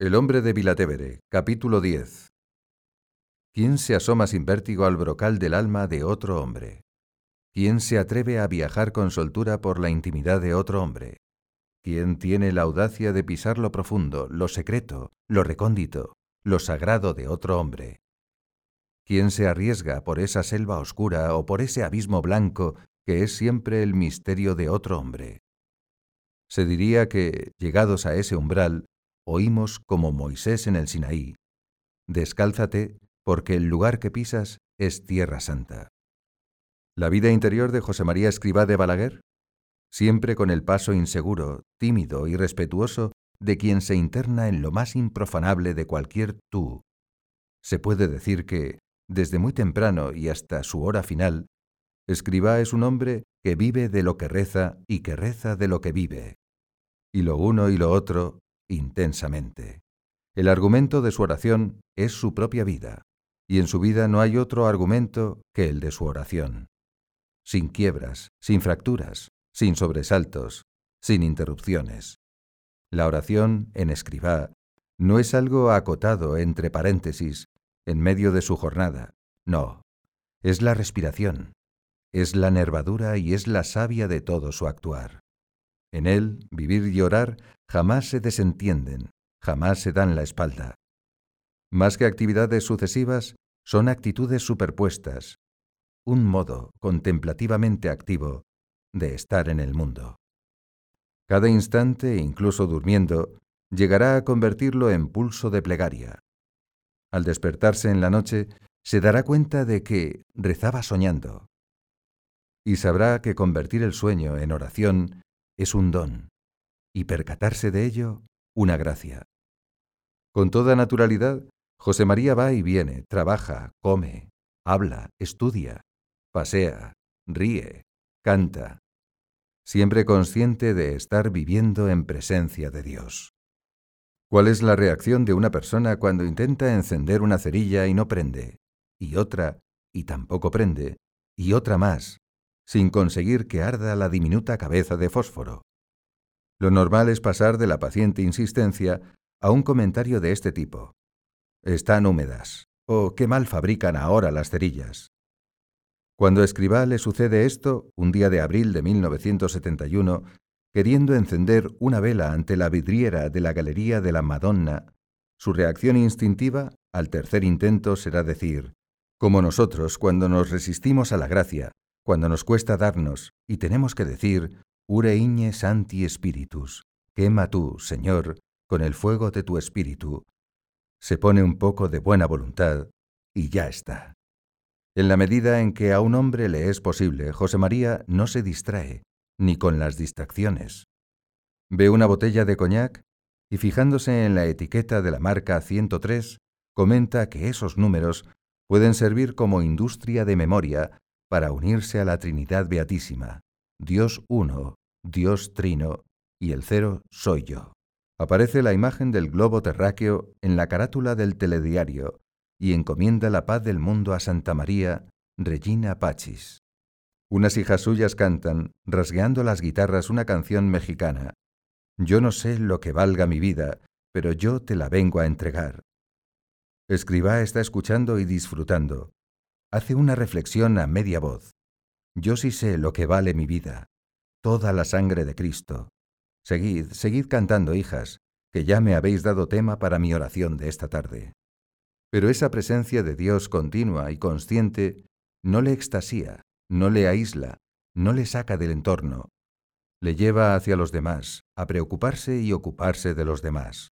El hombre de Vilatevere, capítulo 10. ¿Quién se asoma sin vértigo al brocal del alma de otro hombre? ¿Quién se atreve a viajar con soltura por la intimidad de otro hombre? ¿Quién tiene la audacia de pisar lo profundo, lo secreto, lo recóndito, lo sagrado de otro hombre? ¿Quién se arriesga por esa selva oscura o por ese abismo blanco que es siempre el misterio de otro hombre? Se diría que, llegados a ese umbral, oímos como Moisés en el Sinaí, Descálzate, porque el lugar que pisas es tierra santa. La vida interior de José María Escribá de Balaguer, siempre con el paso inseguro, tímido y respetuoso de quien se interna en lo más improfanable de cualquier tú. Se puede decir que, desde muy temprano y hasta su hora final, Escribá es un hombre que vive de lo que reza y que reza de lo que vive. Y lo uno y lo otro intensamente. El argumento de su oración es su propia vida, y en su vida no hay otro argumento que el de su oración. Sin quiebras, sin fracturas, sin sobresaltos, sin interrupciones. La oración en escribá no es algo acotado entre paréntesis en medio de su jornada, no, es la respiración, es la nervadura y es la savia de todo su actuar. En él, vivir y orar jamás se desentienden, jamás se dan la espalda. Más que actividades sucesivas, son actitudes superpuestas, un modo contemplativamente activo de estar en el mundo. Cada instante, incluso durmiendo, llegará a convertirlo en pulso de plegaria. Al despertarse en la noche, se dará cuenta de que rezaba soñando. Y sabrá que convertir el sueño en oración es un don, y percatarse de ello una gracia. Con toda naturalidad, José María va y viene, trabaja, come, habla, estudia, pasea, ríe, canta, siempre consciente de estar viviendo en presencia de Dios. ¿Cuál es la reacción de una persona cuando intenta encender una cerilla y no prende, y otra, y tampoco prende, y otra más, sin conseguir que arda la diminuta cabeza de fósforo. Lo normal es pasar de la paciente insistencia a un comentario de este tipo. Están húmedas. O qué mal fabrican ahora las cerillas. Cuando a Escribá le sucede esto, un día de abril de 1971, queriendo encender una vela ante la vidriera de la Galería de la Madonna, su reacción instintiva, al tercer intento, será decir, como nosotros cuando nos resistimos a la gracia, cuando nos cuesta darnos y tenemos que decir, Ure igne santi spiritus, quema tú, Señor, con el fuego de tu espíritu. Se pone un poco de buena voluntad y ya está. En la medida en que a un hombre le es posible, José María no se distrae, ni con las distracciones. Ve una botella de coñac y fijándose en la etiqueta de la marca 103, comenta que esos números pueden servir como industria de memoria para unirse a la Trinidad Beatísima, Dios uno, Dios trino, y el cero soy yo. Aparece la imagen del globo terráqueo en la carátula del telediario y encomienda la paz del mundo a Santa María, Regina Pachis. Unas hijas suyas cantan, rasgueando las guitarras, una canción mexicana. Yo no sé lo que valga mi vida, pero yo te la vengo a entregar. Escribá está escuchando y disfrutando hace una reflexión a media voz. Yo sí sé lo que vale mi vida, toda la sangre de Cristo. Seguid, seguid cantando, hijas, que ya me habéis dado tema para mi oración de esta tarde. Pero esa presencia de Dios continua y consciente no le extasía, no le aísla, no le saca del entorno, le lleva hacia los demás, a preocuparse y ocuparse de los demás.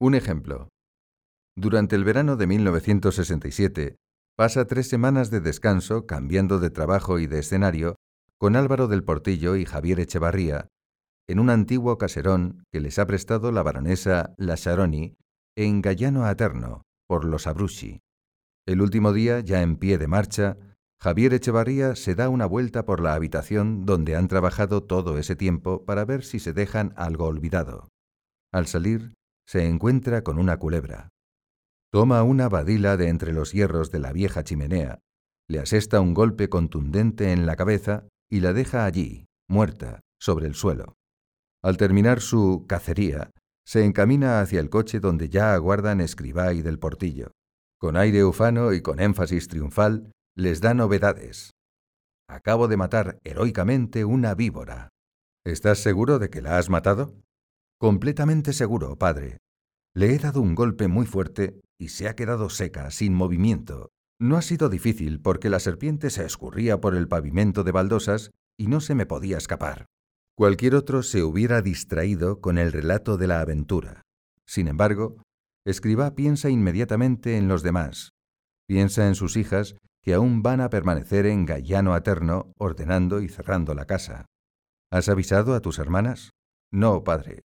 Un ejemplo. Durante el verano de 1967, Pasa tres semanas de descanso, cambiando de trabajo y de escenario, con Álvaro del Portillo y Javier Echevarría, en un antiguo caserón que les ha prestado la baronesa La Charoni en Gallano Aterno, por los Abruzzi. El último día, ya en pie de marcha, Javier Echevarría se da una vuelta por la habitación donde han trabajado todo ese tiempo para ver si se dejan algo olvidado. Al salir, se encuentra con una culebra. Toma una badila de entre los hierros de la vieja chimenea, le asesta un golpe contundente en la cabeza y la deja allí, muerta, sobre el suelo. Al terminar su cacería, Se encamina hacia el coche donde ya aguardan escribá y del portillo. Con aire ufano y con énfasis triunfal, les da novedades. Acabo de matar heroicamente una víbora. ¿Estás seguro de que la has matado? Completamente seguro, padre. Le he dado un golpe muy fuerte y se ha quedado seca, sin movimiento. No ha sido difícil porque la serpiente se escurría por el pavimento de baldosas y no se me podía escapar. Cualquier otro se hubiera distraído con el relato de la aventura. Sin embargo, Escribá piensa inmediatamente en los demás. Piensa en sus hijas que aún van a permanecer en Gallano Aterno ordenando y cerrando la casa. ¿Has avisado a tus hermanas? No, padre.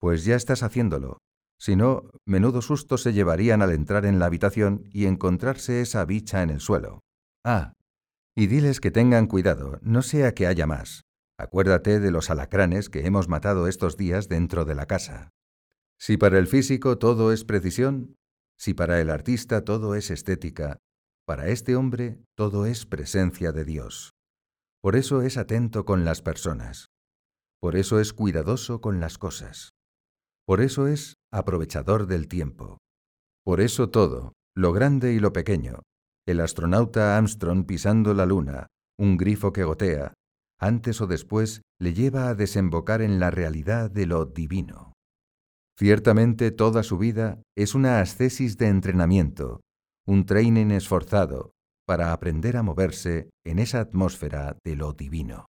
Pues ya estás haciéndolo. Si no, menudo susto se llevarían al entrar en la habitación y encontrarse esa bicha en el suelo. Ah, y diles que tengan cuidado, no sea que haya más. Acuérdate de los alacranes que hemos matado estos días dentro de la casa. Si para el físico todo es precisión, si para el artista todo es estética, para este hombre todo es presencia de Dios. Por eso es atento con las personas. Por eso es cuidadoso con las cosas. Por eso es aprovechador del tiempo. Por eso todo, lo grande y lo pequeño, el astronauta Armstrong pisando la luna, un grifo que gotea, antes o después le lleva a desembocar en la realidad de lo divino. Ciertamente toda su vida es una ascesis de entrenamiento, un training esforzado para aprender a moverse en esa atmósfera de lo divino.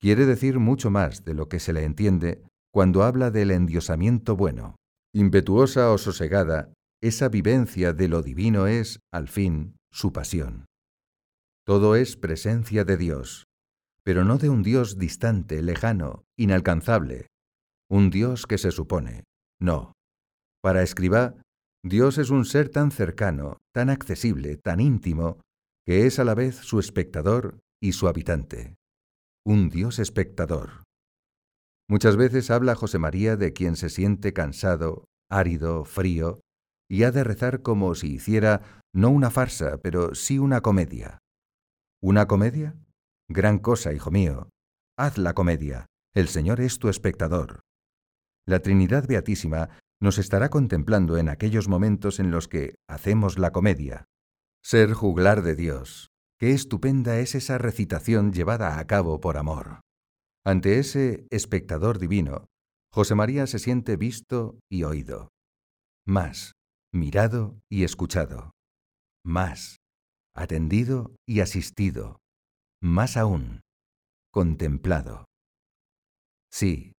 Quiere decir mucho más de lo que se le entiende cuando habla del endiosamiento bueno. Impetuosa o sosegada, esa vivencia de lo divino es, al fin, su pasión. Todo es presencia de Dios, pero no de un Dios distante, lejano, inalcanzable, un Dios que se supone, no. Para Escribá, Dios es un ser tan cercano, tan accesible, tan íntimo, que es a la vez su espectador y su habitante. Un Dios espectador. Muchas veces habla José María de quien se siente cansado, árido, frío, y ha de rezar como si hiciera no una farsa, pero sí una comedia. ¿Una comedia? Gran cosa, hijo mío. Haz la comedia. El Señor es tu espectador la Trinidad Beatísima nos estará contemplando en aquellos momentos en los que hacemos la comedia. Ser juglar de Dios. Qué estupenda es esa recitación llevada a cabo por amor. Ante ese espectador divino, José María se siente visto y oído. Más, mirado y escuchado. Más, atendido y asistido. Más aún, contemplado. Sí,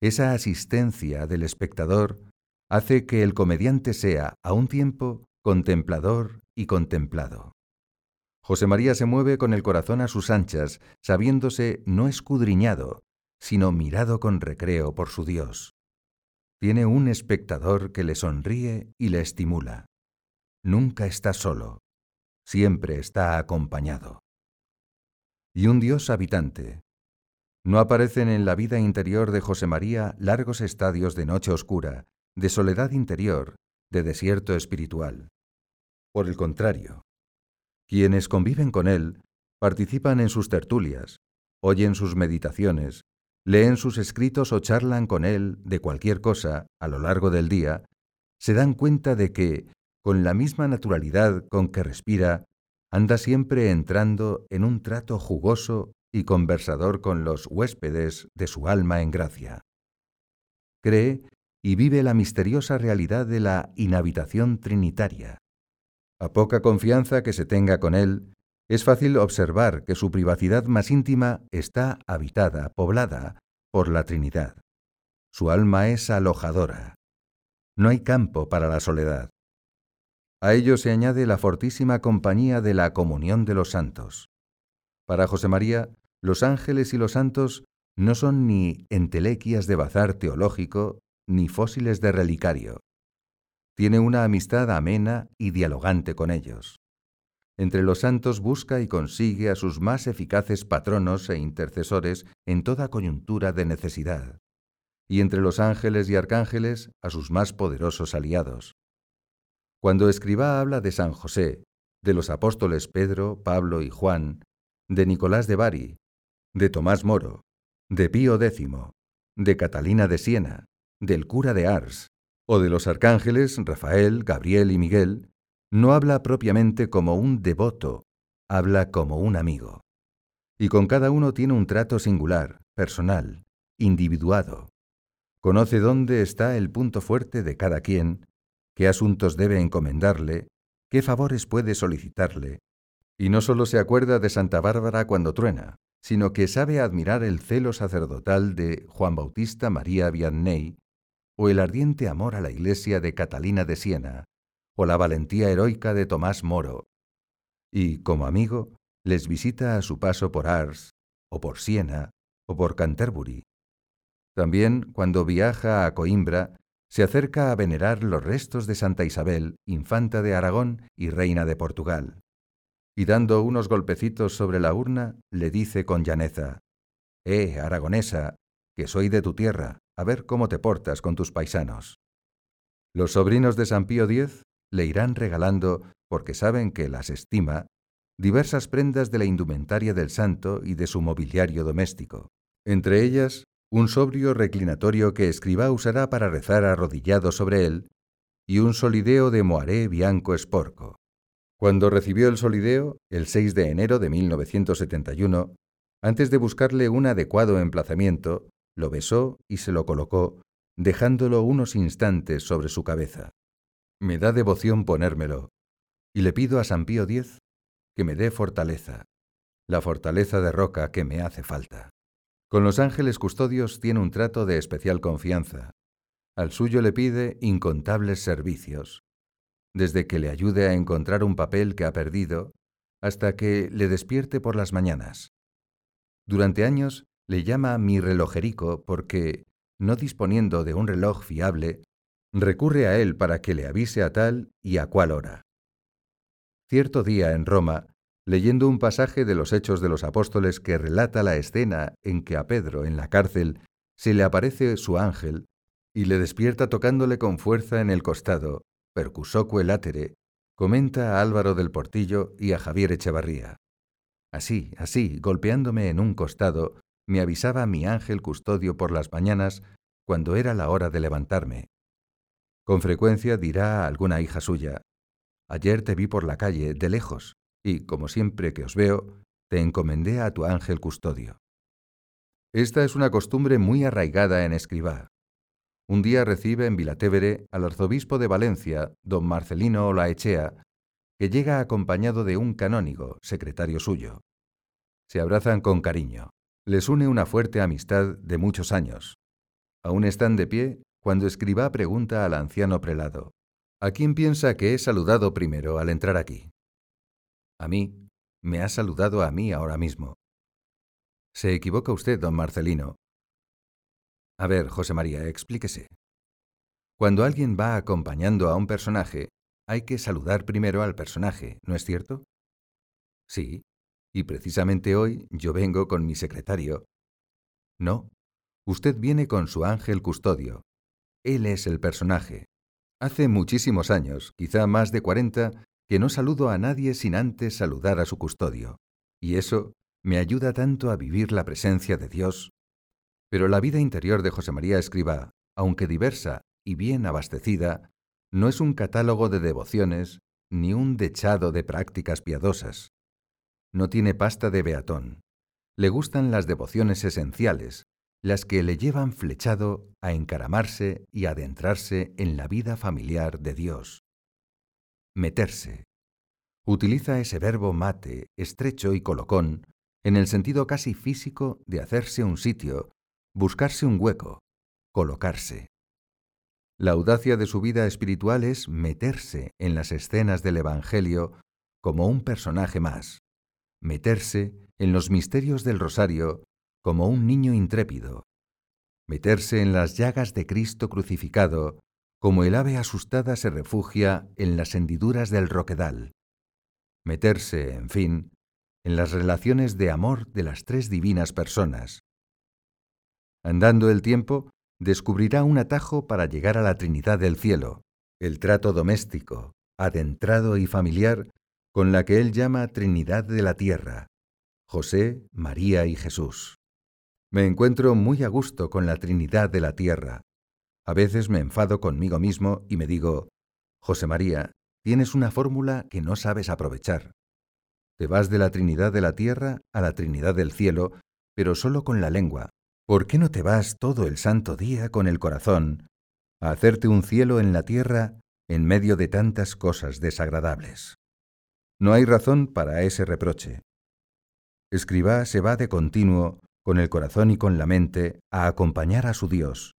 esa asistencia del espectador hace que el comediante sea, a un tiempo, contemplador y contemplado. José María se mueve con el corazón a sus anchas, sabiéndose no escudriñado, sino mirado con recreo por su Dios. Tiene un espectador que le sonríe y le estimula. Nunca está solo, siempre está acompañado. Y un Dios habitante, no aparecen en la vida interior de José María largos estadios de noche oscura, de soledad interior, de desierto espiritual. Por el contrario, quienes conviven con él participan en sus tertulias, oyen sus meditaciones, leen sus escritos o charlan con él de cualquier cosa a lo largo del día, se dan cuenta de que, con la misma naturalidad con que respira, anda siempre entrando en un trato jugoso y conversador con los huéspedes de su alma en gracia. Cree y vive la misteriosa realidad de la inhabitación trinitaria. A poca confianza que se tenga con él, es fácil observar que su privacidad más íntima está habitada, poblada por la Trinidad. Su alma es alojadora. No hay campo para la soledad. A ello se añade la fortísima compañía de la comunión de los santos. Para José María, los ángeles y los santos no son ni entelequias de bazar teológico ni fósiles de relicario. Tiene una amistad amena y dialogante con ellos. Entre los santos busca y consigue a sus más eficaces patronos e intercesores en toda coyuntura de necesidad, y entre los ángeles y arcángeles a sus más poderosos aliados. Cuando Escribá habla de San José, de los apóstoles Pedro, Pablo y Juan, de Nicolás de Bari, de Tomás Moro, de Pío X, de Catalina de Siena, del cura de Ars, o de los arcángeles Rafael, Gabriel y Miguel, no habla propiamente como un devoto, habla como un amigo. Y con cada uno tiene un trato singular, personal, individuado. Conoce dónde está el punto fuerte de cada quien, qué asuntos debe encomendarle, qué favores puede solicitarle, y no solo se acuerda de Santa Bárbara cuando truena, sino que sabe admirar el celo sacerdotal de Juan Bautista María Vianney, o el ardiente amor a la iglesia de Catalina de Siena, o la valentía heroica de Tomás Moro. Y, como amigo, les visita a su paso por Ars, o por Siena, o por Canterbury. También, cuando viaja a Coimbra, se acerca a venerar los restos de Santa Isabel, infanta de Aragón y reina de Portugal y dando unos golpecitos sobre la urna, le dice con llaneza, Eh, aragonesa, que soy de tu tierra, a ver cómo te portas con tus paisanos. Los sobrinos de San Pío X le irán regalando, porque saben que las estima, diversas prendas de la indumentaria del santo y de su mobiliario doméstico, entre ellas un sobrio reclinatorio que escriba usará para rezar arrodillado sobre él, y un solideo de moaré bianco esporco. Cuando recibió el solideo, el 6 de enero de 1971, antes de buscarle un adecuado emplazamiento, lo besó y se lo colocó, dejándolo unos instantes sobre su cabeza. Me da devoción ponérmelo, y le pido a San Pío X que me dé fortaleza, la fortaleza de roca que me hace falta. Con los ángeles custodios tiene un trato de especial confianza. Al suyo le pide incontables servicios, desde que le ayude a encontrar un papel que ha perdido hasta que le despierte por las mañanas. Durante años le llama mi relojerico porque, no disponiendo de un reloj fiable, recurre a él para que le avise a tal y a cual hora. Cierto día en Roma, leyendo un pasaje de los Hechos de los Apóstoles que relata la escena en que a Pedro en la cárcel se le aparece su ángel y le despierta tocándole con fuerza en el costado, percusoque latere, comenta a Álvaro del Portillo y a Javier Echevarría. Así, así, golpeándome en un costado, me avisaba mi ángel custodio por las mañanas cuando era la hora de levantarme. Con frecuencia dirá a alguna hija suya, Ayer te vi por la calle, de lejos, y, como siempre que os veo, te encomendé a tu ángel custodio. Esta es una costumbre muy arraigada en Escribá. Un día recibe en Vilatevere al arzobispo de Valencia, don Marcelino Olaechea, que llega acompañado de un canónigo, secretario suyo. Se abrazan con cariño. Les une una fuerte amistad de muchos años. Aún están de pie cuando escriba pregunta al anciano prelado, ¿A quién piensa que he saludado primero al entrar aquí? A mí. Me ha saludado a mí ahora mismo. Se equivoca usted, don Marcelino. A ver, José María, explíquese. Cuando alguien va acompañando a un personaje, hay que saludar primero al personaje, ¿no es cierto? Sí, y precisamente hoy yo vengo con mi secretario. No, usted viene con su ángel custodio. Él es el personaje. Hace muchísimos años, quizá más de cuarenta, que no saludo a nadie sin antes saludar a su custodio. Y eso me ayuda tanto a vivir la presencia de Dios pero la vida interior de José María Escriba, aunque diversa y bien abastecida, no es un catálogo de devociones ni un dechado de prácticas piadosas. No tiene pasta de beatón. Le gustan las devociones esenciales, las que le llevan flechado a encaramarse y adentrarse en la vida familiar de Dios. Meterse. Utiliza ese verbo mate, estrecho y colocón, en el sentido casi físico de hacerse un sitio buscarse un hueco, colocarse. La audacia de su vida espiritual es meterse en las escenas del Evangelio como un personaje más, meterse en los misterios del rosario como un niño intrépido, meterse en las llagas de Cristo crucificado como el ave asustada se refugia en las hendiduras del roquedal, meterse, en fin, en las relaciones de amor de las tres divinas personas, Andando el tiempo, descubrirá un atajo para llegar a la Trinidad del cielo, el trato doméstico, adentrado y familiar con la que él llama Trinidad de la tierra, José, María y Jesús. Me encuentro muy a gusto con la Trinidad de la tierra, A veces me enfado conmigo mismo y me digo, José María, tienes una fórmula que no sabes aprovechar. Te vas de la Trinidad de la tierra a la Trinidad del cielo, pero solo con la lengua. ¿Por qué no te vas todo el santo día con el corazón a hacerte un cielo en la tierra en medio de tantas cosas desagradables? No hay razón para ese reproche. Escribá se va de continuo, con el corazón y con la mente, a acompañar a su Dios.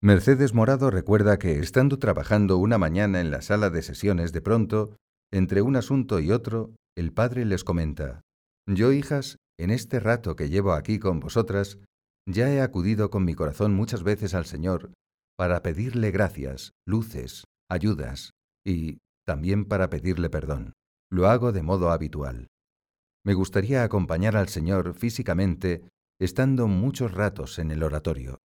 Mercedes Morado recuerda que, estando trabajando una mañana en la sala de sesiones, de pronto, entre un asunto y otro, el padre les comenta, Yo, hijas, en este rato que llevo aquí con vosotras, ya he acudido con mi corazón muchas veces al Señor para pedirle gracias, luces, ayudas y también para pedirle perdón. Lo hago de modo habitual. Me gustaría acompañar al Señor físicamente estando muchos ratos en el oratorio,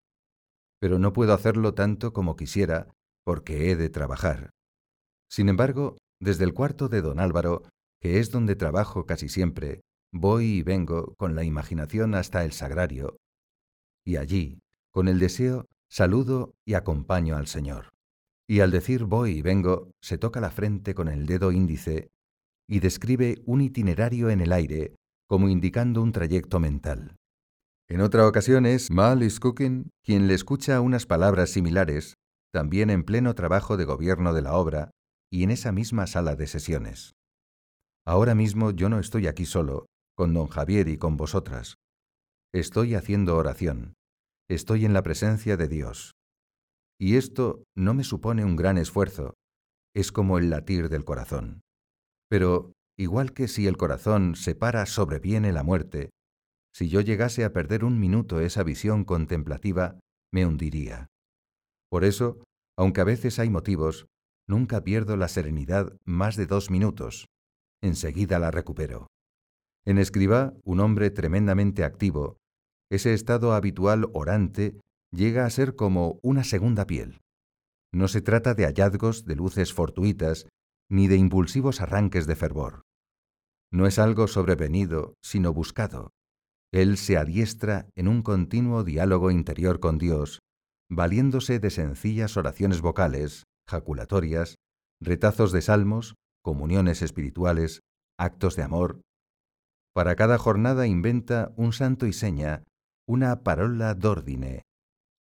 pero no puedo hacerlo tanto como quisiera porque he de trabajar. Sin embargo, desde el cuarto de don Álvaro, que es donde trabajo casi siempre, voy y vengo con la imaginación hasta el sagrario, y allí, con el deseo, saludo y acompaño al Señor. Y al decir voy y vengo, se toca la frente con el dedo índice y describe un itinerario en el aire como indicando un trayecto mental. En otra ocasión es Mal Cooking quien le escucha unas palabras similares, también en pleno trabajo de gobierno de la obra y en esa misma sala de sesiones. Ahora mismo yo no estoy aquí solo, con don Javier y con vosotras. Estoy haciendo oración. Estoy en la presencia de Dios. Y esto no me supone un gran esfuerzo, es como el latir del corazón. Pero, igual que si el corazón se para sobreviene la muerte, si yo llegase a perder un minuto esa visión contemplativa, me hundiría. Por eso, aunque a veces hay motivos, nunca pierdo la serenidad más de dos minutos. Enseguida la recupero. En escriba, un hombre tremendamente activo, ese estado habitual orante llega a ser como una segunda piel. No se trata de hallazgos de luces fortuitas, ni de impulsivos arranques de fervor. No es algo sobrevenido, sino buscado. Él se adiestra en un continuo diálogo interior con Dios, valiéndose de sencillas oraciones vocales, jaculatorias, retazos de salmos, comuniones espirituales, actos de amor. Para cada jornada inventa un santo y seña, una parola d'ordine,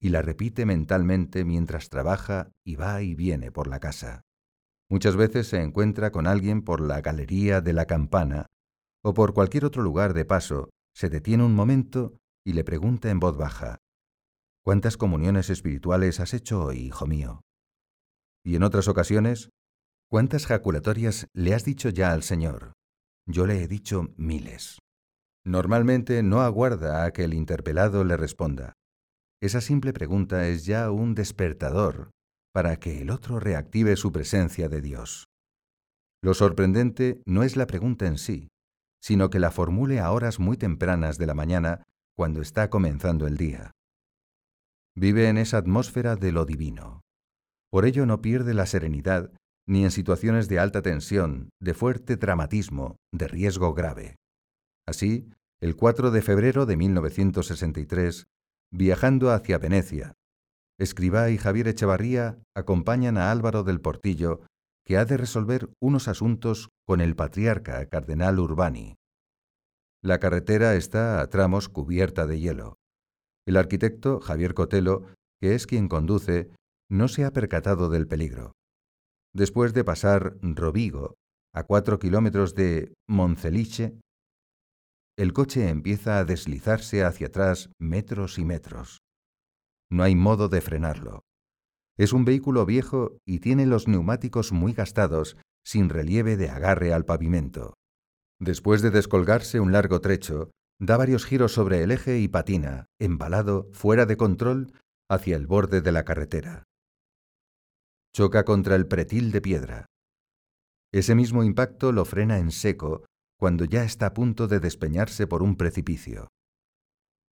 y la repite mentalmente mientras trabaja y va y viene por la casa. Muchas veces se encuentra con alguien por la galería de la campana o por cualquier otro lugar de paso, se detiene un momento y le pregunta en voz baja, ¿Cuántas comuniones espirituales has hecho hoy, hijo mío? Y en otras ocasiones, ¿cuántas jaculatorias le has dicho ya al Señor? Yo le he dicho miles. Normalmente no aguarda a que el interpelado le responda. Esa simple pregunta es ya un despertador para que el otro reactive su presencia de Dios. Lo sorprendente no es la pregunta en sí, sino que la formule a horas muy tempranas de la mañana, cuando está comenzando el día. Vive en esa atmósfera de lo divino. Por ello no pierde la serenidad ni en situaciones de alta tensión, de fuerte dramatismo, de riesgo grave. Así, el 4 de febrero de 1963, viajando hacia Venecia, Escribá y Javier Echevarría acompañan a Álvaro del Portillo, que ha de resolver unos asuntos con el patriarca cardenal Urbani. La carretera está a tramos cubierta de hielo. El arquitecto, Javier Cotelo, que es quien conduce, no se ha percatado del peligro. Después de pasar Rovigo, a cuatro kilómetros de Monceliche, el coche empieza a deslizarse hacia atrás metros y metros. No hay modo de frenarlo. Es un vehículo viejo y tiene los neumáticos muy gastados, sin relieve de agarre al pavimento. Después de descolgarse un largo trecho, da varios giros sobre el eje y patina, embalado, fuera de control, hacia el borde de la carretera. Choca contra el pretil de piedra. Ese mismo impacto lo frena en seco cuando ya está a punto de despeñarse por un precipicio.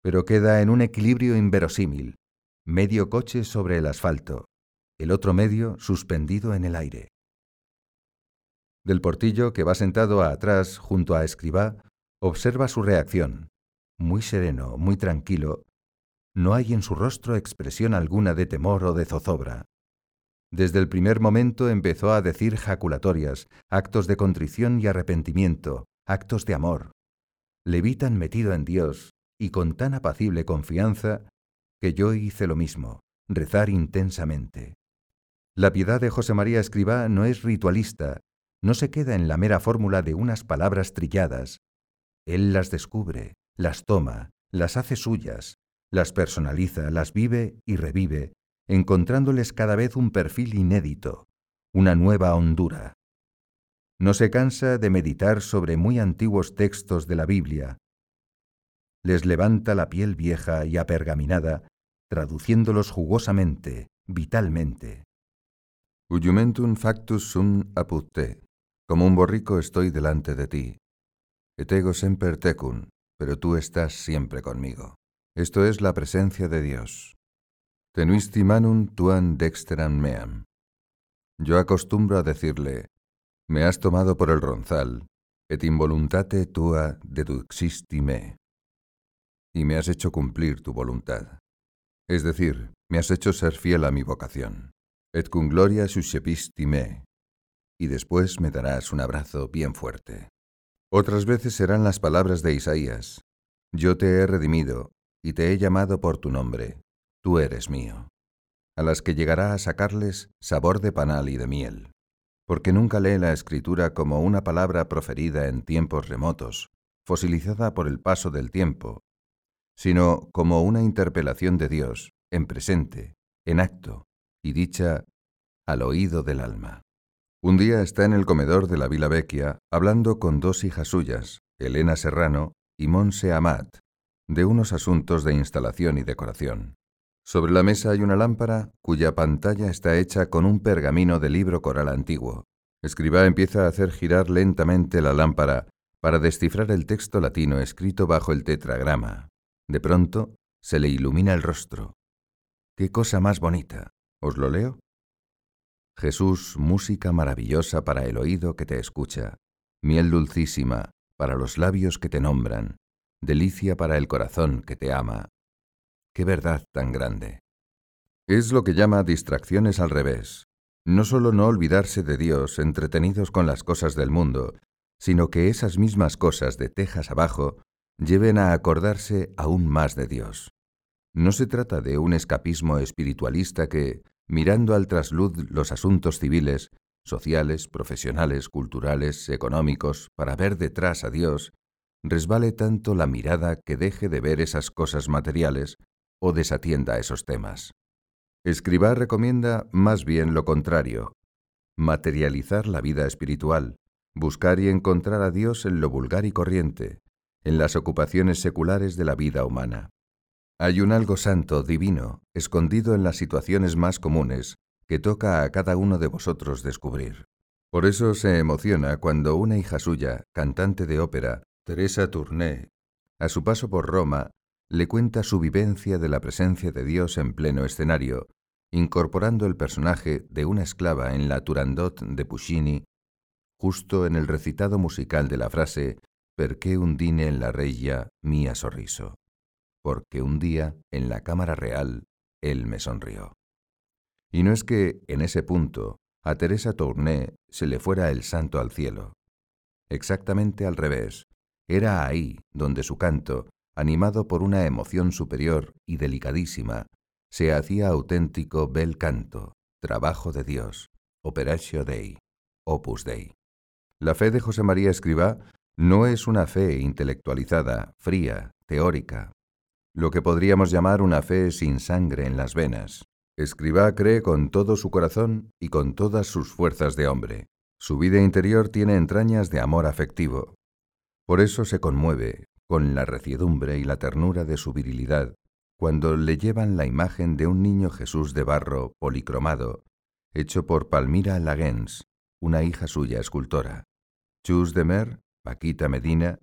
Pero queda en un equilibrio inverosímil, medio coche sobre el asfalto, el otro medio suspendido en el aire. Del portillo, que va sentado atrás junto a Escribá, observa su reacción, muy sereno, muy tranquilo, No hay en su rostro expresión alguna de temor o de zozobra. Desde el primer momento empezó a decir jaculatorias, actos de contrición y arrepentimiento, actos de amor. Levitan metido en Dios y con tan apacible confianza que yo hice lo mismo, rezar intensamente. La piedad de José María Escribá no es ritualista, no se queda en la mera fórmula de unas palabras trilladas. Él las descubre, las toma, las hace suyas, las personaliza, las vive y revive, encontrándoles cada vez un perfil inédito, una nueva hondura. No se cansa de meditar sobre muy antiguos textos de la Biblia. Les levanta la piel vieja y apergaminada, traduciéndolos jugosamente, vitalmente. Ujumentum factus sum apud Como un borrico estoy delante de ti. Etego semper tecum, pero tú estás siempre conmigo. Esto es la presencia de Dios. Tenuisti manum tuan dexteram meam. Yo acostumbro a decirle, me has tomado por el ronzal, et involuntate tua deduxisti me. Y me has hecho cumplir tu voluntad. Es decir, me has hecho ser fiel a mi vocación. Et cum gloria suscepisti me. Y después me darás un abrazo bien fuerte. Otras veces serán las palabras de Isaías. Yo te he redimido y te he llamado por tu nombre tú eres mío, a las que llegará a sacarles sabor de panal y de miel, porque nunca lee la escritura como una palabra proferida en tiempos remotos, fosilizada por el paso del tiempo, sino como una interpelación de Dios, en presente, en acto, y dicha al oído del alma. Un día está en el comedor de la Vila Vecchia hablando con dos hijas suyas, Elena Serrano y Monse Amat, de unos asuntos de instalación y decoración. Sobre la mesa hay una lámpara cuya pantalla está hecha con un pergamino de libro coral antiguo. Escribá empieza a hacer girar lentamente la lámpara para descifrar el texto latino escrito bajo el tetragrama. De pronto se le ilumina el rostro. ¡Qué cosa más bonita! ¿Os lo leo? Jesús, música maravillosa para el oído que te escucha, miel dulcísima para los labios que te nombran, delicia para el corazón que te ama, Qué verdad tan grande. Es lo que llama distracciones al revés. No solo no olvidarse de Dios entretenidos con las cosas del mundo, sino que esas mismas cosas de tejas abajo lleven a acordarse aún más de Dios. No se trata de un escapismo espiritualista que, mirando al trasluz los asuntos civiles, sociales, profesionales, culturales, económicos, para ver detrás a Dios, resbale tanto la mirada que deje de ver esas cosas materiales o desatienda esos temas. Escribá recomienda más bien lo contrario, materializar la vida espiritual, buscar y encontrar a Dios en lo vulgar y corriente, en las ocupaciones seculares de la vida humana. Hay un algo santo, divino, escondido en las situaciones más comunes, que toca a cada uno de vosotros descubrir. Por eso se emociona cuando una hija suya, cantante de ópera, Teresa Tourné, a su paso por Roma, le cuenta su vivencia de la presencia de Dios en pleno escenario, incorporando el personaje de una esclava en la Turandot de Puccini, justo en el recitado musical de la frase Perché un dine en la reya mía sorriso, porque un día en la Cámara Real él me sonrió. Y no es que, en ese punto, a Teresa Tourné se le fuera el santo al cielo. Exactamente al revés, era ahí donde su canto animado por una emoción superior y delicadísima, se hacía auténtico bel canto, trabajo de Dios, operatio Dei, opus Dei. La fe de José María Escribá no es una fe intelectualizada, fría, teórica, lo que podríamos llamar una fe sin sangre en las venas. Escribá cree con todo su corazón y con todas sus fuerzas de hombre. Su vida interior tiene entrañas de amor afectivo. Por eso se conmueve, con la reciedumbre y la ternura de su virilidad, cuando le llevan la imagen de un niño Jesús de barro policromado, hecho por Palmira Lagens, una hija suya escultora. Chus de Mer, Paquita Medina,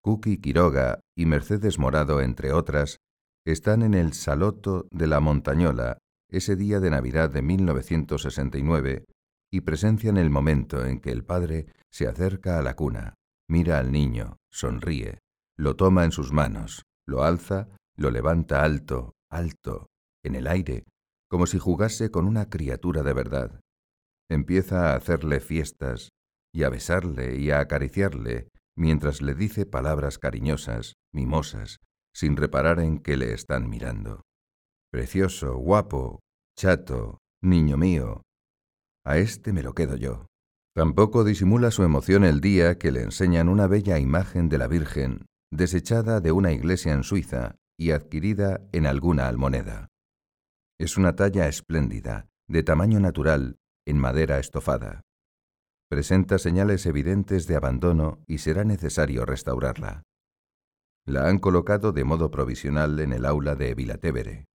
Cookie Quiroga y Mercedes Morado, entre otras, están en el Saloto de la Montañola ese día de Navidad de 1969 y presencian el momento en que el padre se acerca a la cuna, mira al niño, sonríe, lo toma en sus manos, lo alza, lo levanta alto, alto, en el aire, como si jugase con una criatura de verdad. Empieza a hacerle fiestas, y a besarle y a acariciarle, mientras le dice palabras cariñosas, mimosas, sin reparar en que le están mirando. Precioso, guapo, chato, niño mío. A este me lo quedo yo. Tampoco disimula su emoción el día que le enseñan una bella imagen de la Virgen, desechada de una iglesia en Suiza y adquirida en alguna almoneda. Es una talla espléndida, de tamaño natural, en madera estofada. Presenta señales evidentes de abandono y será necesario restaurarla. La han colocado de modo provisional en el aula de Vilatevere.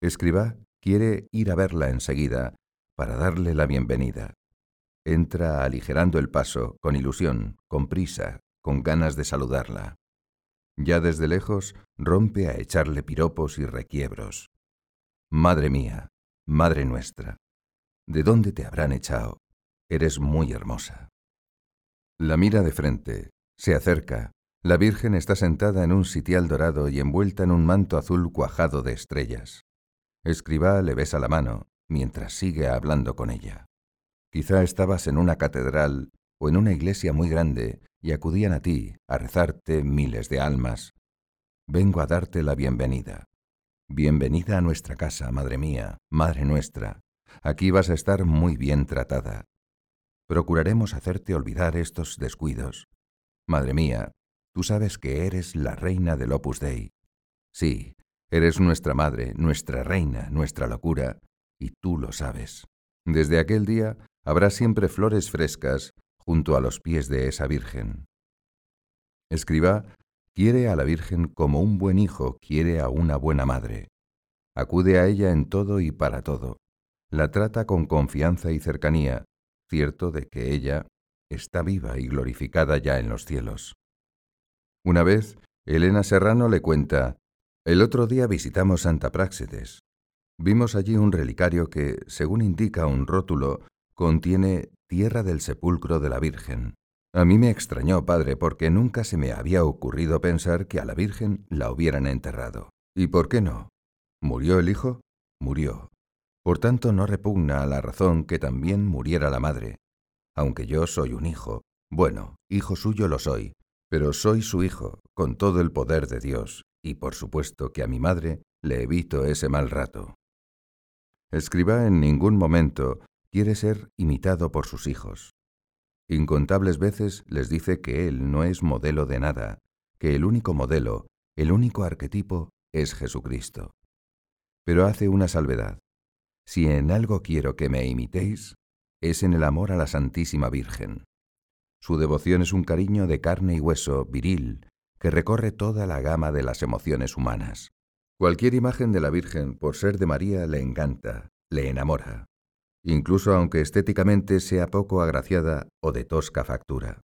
Escriba quiere ir a verla enseguida para darle la bienvenida. Entra aligerando el paso, con ilusión, con prisa, con ganas de saludarla. Ya desde lejos rompe a echarle piropos y requiebros. Madre mía, Madre nuestra, ¿de dónde te habrán echado? Eres muy hermosa. La mira de frente, se acerca. La Virgen está sentada en un sitial dorado y envuelta en un manto azul cuajado de estrellas. Escribá le besa la mano, mientras sigue hablando con ella. Quizá estabas en una catedral o en una iglesia muy grande y acudían a ti a rezarte miles de almas. Vengo a darte la bienvenida. Bienvenida a nuestra casa, madre mía, madre nuestra. Aquí vas a estar muy bien tratada. Procuraremos hacerte olvidar estos descuidos. Madre mía, tú sabes que eres la reina del Opus Dei. Sí, eres nuestra madre, nuestra reina, nuestra locura, y tú lo sabes. Desde aquel día habrá siempre flores frescas junto a los pies de esa Virgen. Escriba Quiere a la Virgen como un buen hijo quiere a una buena madre. Acude a ella en todo y para todo. La trata con confianza y cercanía, cierto de que ella está viva y glorificada ya en los cielos. Una vez, Elena Serrano le cuenta, el otro día visitamos Santa Práxedes. Vimos allí un relicario que, según indica un rótulo, contiene tierra del sepulcro de la Virgen. A mí me extrañó, padre, porque nunca se me había ocurrido pensar que a la Virgen la hubieran enterrado. ¿Y por qué no? ¿Murió el hijo? Murió. Por tanto, no repugna a la razón que también muriera la madre. Aunque yo soy un hijo, bueno, hijo suyo lo soy, pero soy su hijo, con todo el poder de Dios, y por supuesto que a mi madre le evito ese mal rato. Escriba en ningún momento quiere ser imitado por sus hijos. Incontables veces les dice que Él no es modelo de nada, que el único modelo, el único arquetipo es Jesucristo. Pero hace una salvedad. Si en algo quiero que me imitéis, es en el amor a la Santísima Virgen. Su devoción es un cariño de carne y hueso, viril, que recorre toda la gama de las emociones humanas. Cualquier imagen de la Virgen, por ser de María, le encanta, le enamora incluso aunque estéticamente sea poco agraciada o de tosca factura.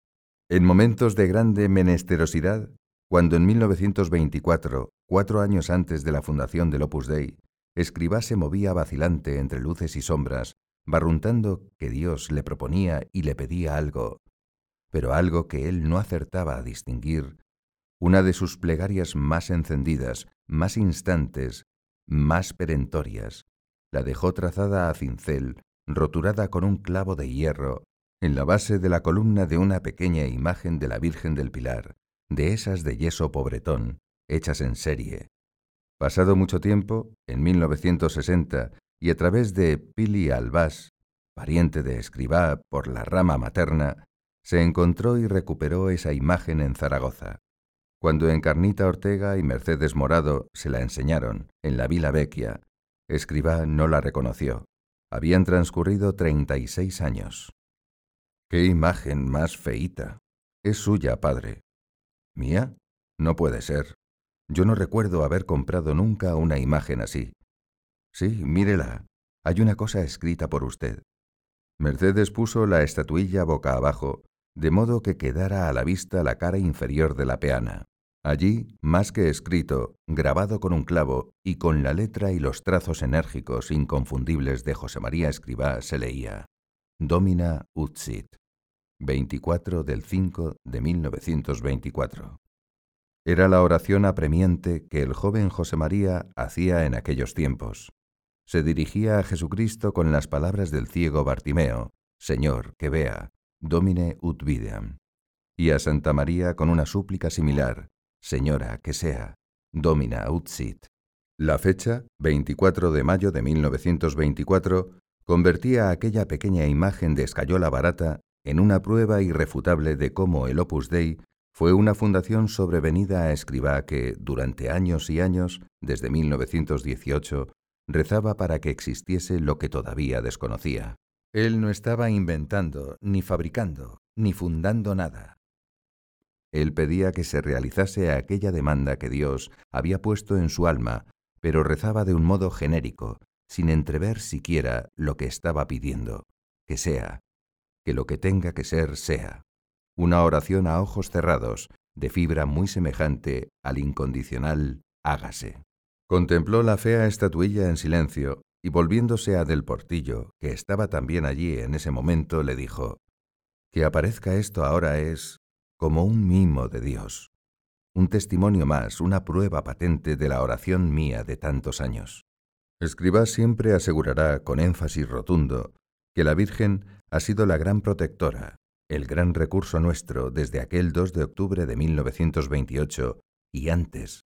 En momentos de grande menesterosidad, cuando en 1924, cuatro años antes de la fundación del Opus Dei, Escribá se movía vacilante entre luces y sombras, barruntando que Dios le proponía y le pedía algo, pero algo que él no acertaba a distinguir, una de sus plegarias más encendidas, más instantes, más perentorias, la dejó trazada a cincel roturada con un clavo de hierro, en la base de la columna de una pequeña imagen de la Virgen del Pilar, de esas de yeso pobretón, hechas en serie. Pasado mucho tiempo, en 1960, y a través de Pili Albás, pariente de Escribá por la rama materna, se encontró y recuperó esa imagen en Zaragoza. Cuando Encarnita Ortega y Mercedes Morado se la enseñaron en la Vila Vecchia, Escribá no la reconoció. Habían transcurrido treinta y seis años. ¡Qué imagen más feíta! Es suya, padre. ¿Mía? No puede ser. Yo no recuerdo haber comprado nunca una imagen así. Sí, mírela. Hay una cosa escrita por usted. Mercedes puso la estatuilla boca abajo, de modo que quedara a la vista la cara inferior de la peana. Allí, más que escrito, grabado con un clavo y con la letra y los trazos enérgicos inconfundibles de José María Escribá, se leía Domina Utsit, 24 del 5 de 1924. Era la oración apremiante que el joven José María hacía en aquellos tiempos. Se dirigía a Jesucristo con las palabras del ciego Bartimeo, Señor, que vea, Domine ut videam, y a Santa María con una súplica similar, Señora, que sea, Domina ut sit. La fecha, 24 de mayo de 1924, convertía aquella pequeña imagen de escayola barata en una prueba irrefutable de cómo el Opus Dei fue una fundación sobrevenida a Escribá que, durante años y años, desde 1918, rezaba para que existiese lo que todavía desconocía. Él no estaba inventando, ni fabricando, ni fundando nada. Él pedía que se realizase aquella demanda que Dios había puesto en su alma, pero rezaba de un modo genérico, sin entrever siquiera lo que estaba pidiendo, que sea, que lo que tenga que ser sea. Una oración a ojos cerrados, de fibra muy semejante al incondicional hágase. Contempló la fea estatuilla en silencio y volviéndose a Del Portillo, que estaba también allí en ese momento, le dijo, Que aparezca esto ahora es como un mimo de Dios, un testimonio más, una prueba patente de la oración mía de tantos años. Escribá siempre asegurará con énfasis rotundo que la Virgen ha sido la gran protectora, el gran recurso nuestro desde aquel 2 de octubre de 1928 y antes.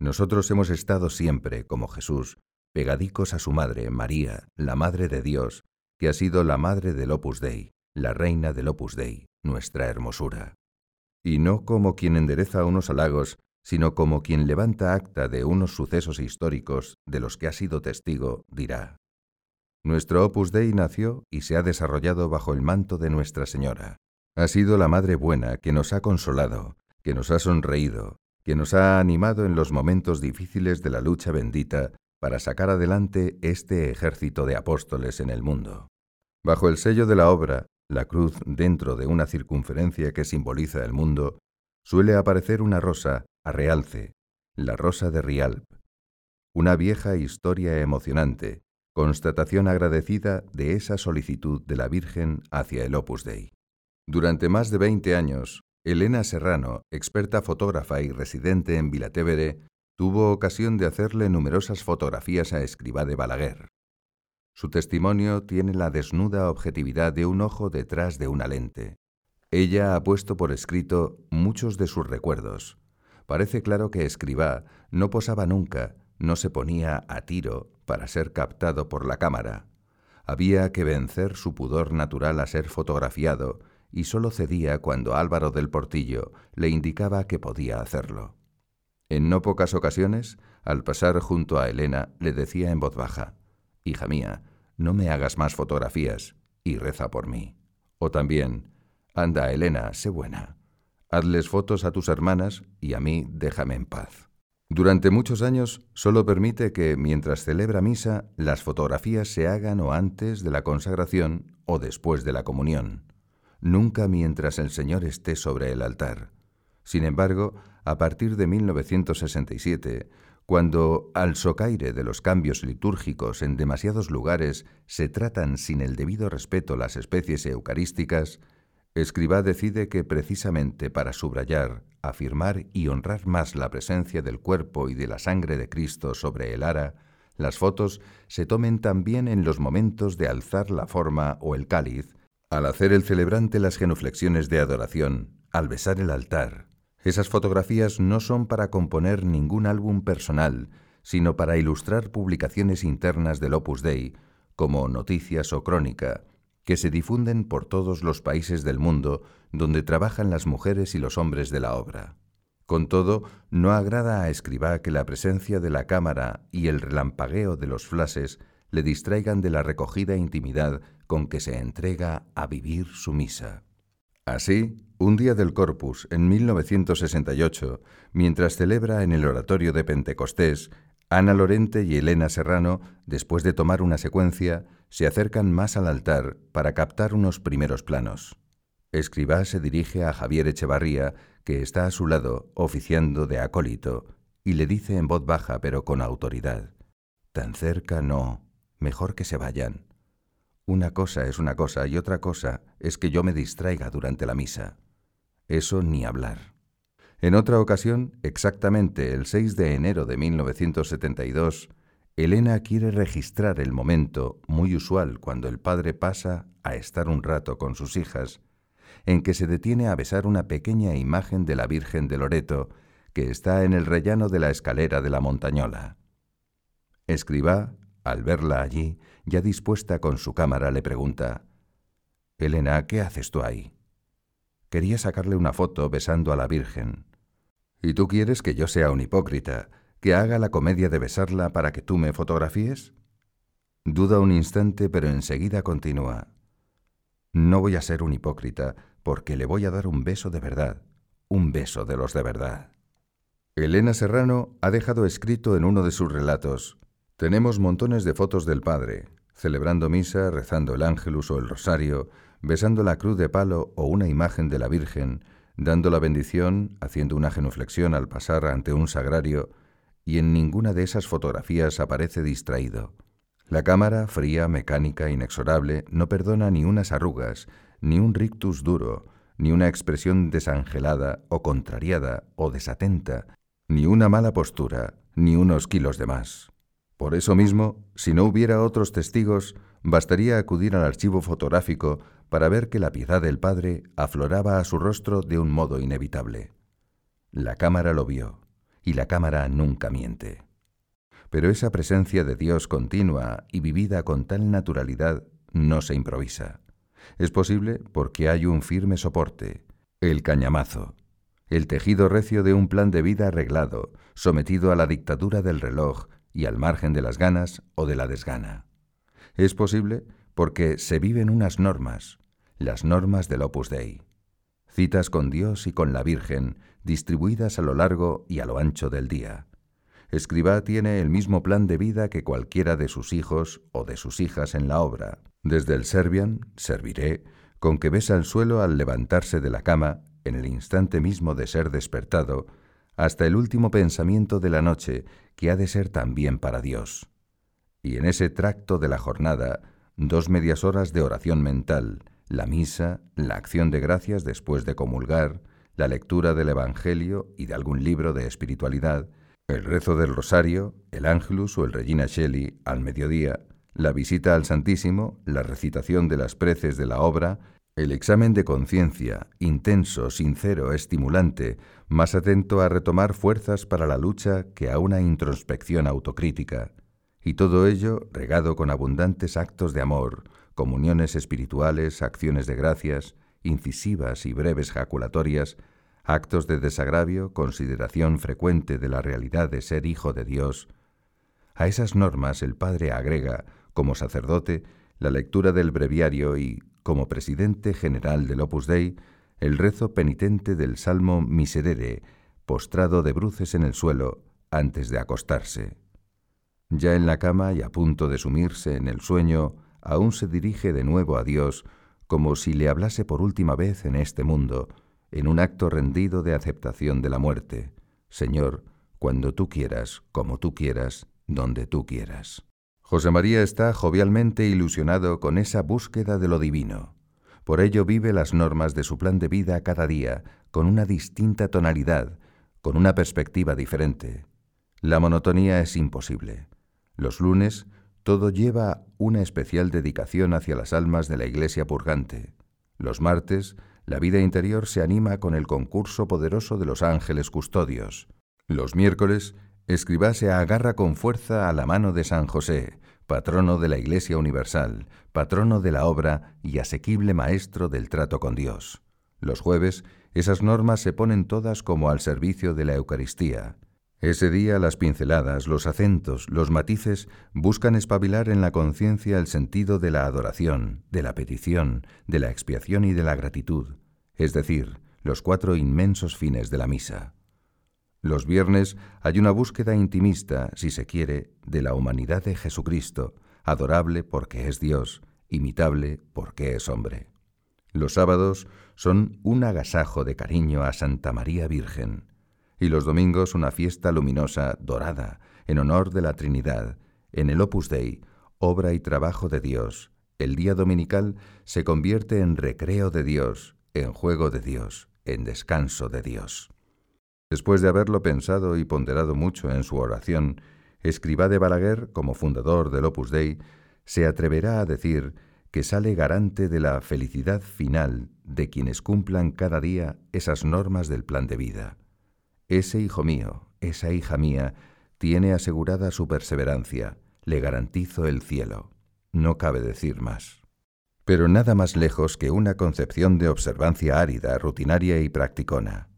Nosotros hemos estado siempre, como Jesús, pegadicos a su madre, María, la Madre de Dios, que ha sido la Madre del Opus Dei, la Reina del Opus Dei, nuestra hermosura. Y no como quien endereza unos halagos, sino como quien levanta acta de unos sucesos históricos de los que ha sido testigo, dirá, nuestro Opus Dei nació y se ha desarrollado bajo el manto de Nuestra Señora. Ha sido la Madre Buena que nos ha consolado, que nos ha sonreído, que nos ha animado en los momentos difíciles de la lucha bendita para sacar adelante este ejército de apóstoles en el mundo. Bajo el sello de la obra, la cruz dentro de una circunferencia que simboliza el mundo, suele aparecer una rosa a realce, la rosa de Rialp. Una vieja historia emocionante, constatación agradecida de esa solicitud de la Virgen hacia el Opus Dei. Durante más de 20 años, Elena Serrano, experta fotógrafa y residente en Vilatevere, tuvo ocasión de hacerle numerosas fotografías a Escribá de Balaguer. Su testimonio tiene la desnuda objetividad de un ojo detrás de una lente. Ella ha puesto por escrito muchos de sus recuerdos. Parece claro que Escribá no posaba nunca, no se ponía a tiro para ser captado por la cámara. Había que vencer su pudor natural a ser fotografiado y sólo cedía cuando Álvaro del Portillo le indicaba que podía hacerlo. En no pocas ocasiones, al pasar junto a Elena, le decía en voz baja, Hija mía, no me hagas más fotografías y reza por mí. O también, Anda, Elena, sé buena. Hazles fotos a tus hermanas y a mí déjame en paz. Durante muchos años solo permite que, mientras celebra misa, las fotografías se hagan o antes de la consagración o después de la comunión, nunca mientras el Señor esté sobre el altar. Sin embargo, a partir de 1967, cuando al socaire de los cambios litúrgicos en demasiados lugares se tratan sin el debido respeto las especies eucarísticas, Escribá decide que precisamente para subrayar, afirmar y honrar más la presencia del cuerpo y de la sangre de Cristo sobre el ara, las fotos se tomen también en los momentos de alzar la forma o el cáliz, al hacer el celebrante las genuflexiones de adoración, al besar el altar. Esas fotografías no son para componer ningún álbum personal, sino para ilustrar publicaciones internas del Opus Dei, como Noticias o Crónica, que se difunden por todos los países del mundo donde trabajan las mujeres y los hombres de la obra. Con todo, no agrada a Escribá que la presencia de la cámara y el relampagueo de los flashes le distraigan de la recogida intimidad con que se entrega a vivir su misa. Así, un día del Corpus, en 1968, mientras celebra en el oratorio de Pentecostés, Ana Lorente y Elena Serrano, después de tomar una secuencia, se acercan más al altar para captar unos primeros planos. Escribá se dirige a Javier Echevarría, que está a su lado, oficiando de acólito, y le dice en voz baja pero con autoridad, Tan cerca no, mejor que se vayan. Una cosa es una cosa y otra cosa es que yo me distraiga durante la misa. Eso ni hablar. En otra ocasión, exactamente el 6 de enero de 1972, Elena quiere registrar el momento, muy usual cuando el padre pasa a estar un rato con sus hijas, en que se detiene a besar una pequeña imagen de la Virgen de Loreto que está en el rellano de la escalera de la montañola. Escriba, al verla allí, ya dispuesta con su cámara, le pregunta, Elena, ¿qué haces tú ahí? Quería sacarle una foto besando a la Virgen. ¿Y tú quieres que yo sea un hipócrita, que haga la comedia de besarla para que tú me fotografíes? Duda un instante, pero enseguida continúa. No voy a ser un hipócrita, porque le voy a dar un beso de verdad, un beso de los de verdad. Elena Serrano ha dejado escrito en uno de sus relatos, tenemos montones de fotos del Padre, celebrando misa, rezando el ángelus o el rosario, besando la cruz de palo o una imagen de la Virgen, dando la bendición, haciendo una genuflexión al pasar ante un sagrario, y en ninguna de esas fotografías aparece distraído. La cámara, fría, mecánica, inexorable, no perdona ni unas arrugas, ni un rictus duro, ni una expresión desangelada o contrariada o desatenta, ni una mala postura, ni unos kilos de más. Por eso mismo, si no hubiera otros testigos, bastaría acudir al archivo fotográfico para ver que la piedad del Padre afloraba a su rostro de un modo inevitable. La cámara lo vio, y la cámara nunca miente. Pero esa presencia de Dios continua y vivida con tal naturalidad no se improvisa. Es posible porque hay un firme soporte, el cañamazo, el tejido recio de un plan de vida arreglado, sometido a la dictadura del reloj y al margen de las ganas o de la desgana. Es posible porque se viven unas normas, las normas del Opus Dei, citas con Dios y con la Virgen, distribuidas a lo largo y a lo ancho del día. Escribá tiene el mismo plan de vida que cualquiera de sus hijos o de sus hijas en la obra, desde el Serbian, serviré, con que besa el suelo al levantarse de la cama, en el instante mismo de ser despertado, hasta el último pensamiento de la noche, que ha de ser también para Dios. Y en ese tracto de la jornada, dos medias horas de oración mental, la misa, la acción de gracias después de comulgar, la lectura del Evangelio y de algún libro de espiritualidad, el rezo del rosario, el ángelus o el Regina Shelley al mediodía, la visita al Santísimo, la recitación de las preces de la obra, el examen de conciencia, intenso, sincero, estimulante, más atento a retomar fuerzas para la lucha que a una introspección autocrítica, y todo ello regado con abundantes actos de amor, comuniones espirituales, acciones de gracias, incisivas y breves jaculatorias, actos de desagravio, consideración frecuente de la realidad de ser hijo de Dios. A esas normas el Padre agrega, como sacerdote, la lectura del breviario y, como presidente general del Opus Dei, el rezo penitente del Salmo Miserere, postrado de bruces en el suelo antes de acostarse. Ya en la cama y a punto de sumirse en el sueño, aún se dirige de nuevo a Dios como si le hablase por última vez en este mundo, en un acto rendido de aceptación de la muerte. Señor, cuando tú quieras, como tú quieras, donde tú quieras. José María está jovialmente ilusionado con esa búsqueda de lo divino. Por ello vive las normas de su plan de vida cada día, con una distinta tonalidad, con una perspectiva diferente. La monotonía es imposible. Los lunes todo lleva una especial dedicación hacia las almas de la Iglesia purgante. Los martes, la vida interior se anima con el concurso poderoso de los ángeles custodios. Los miércoles, Escribá se agarra con fuerza a la mano de San José, patrono de la Iglesia Universal, patrono de la obra y asequible maestro del trato con Dios. Los jueves, esas normas se ponen todas como al servicio de la Eucaristía. Ese día las pinceladas, los acentos, los matices buscan espabilar en la conciencia el sentido de la adoración, de la petición, de la expiación y de la gratitud, es decir, los cuatro inmensos fines de la misa. Los viernes hay una búsqueda intimista, si se quiere, de la humanidad de Jesucristo, adorable porque es Dios, imitable porque es hombre. Los sábados son un agasajo de cariño a Santa María Virgen, y los domingos una fiesta luminosa, dorada, en honor de la Trinidad, en el Opus Dei, obra y trabajo de Dios. El día dominical se convierte en recreo de Dios, en juego de Dios, en descanso de Dios. Después de haberlo pensado y ponderado mucho en su oración, Escribá de Balaguer, como fundador del Opus Dei, se atreverá a decir que sale garante de la felicidad final de quienes cumplan cada día esas normas del plan de vida. Ese hijo mío, esa hija mía, tiene asegurada su perseverancia, le garantizo el cielo. No cabe decir más. Pero nada más lejos que una concepción de observancia árida, rutinaria y practicona.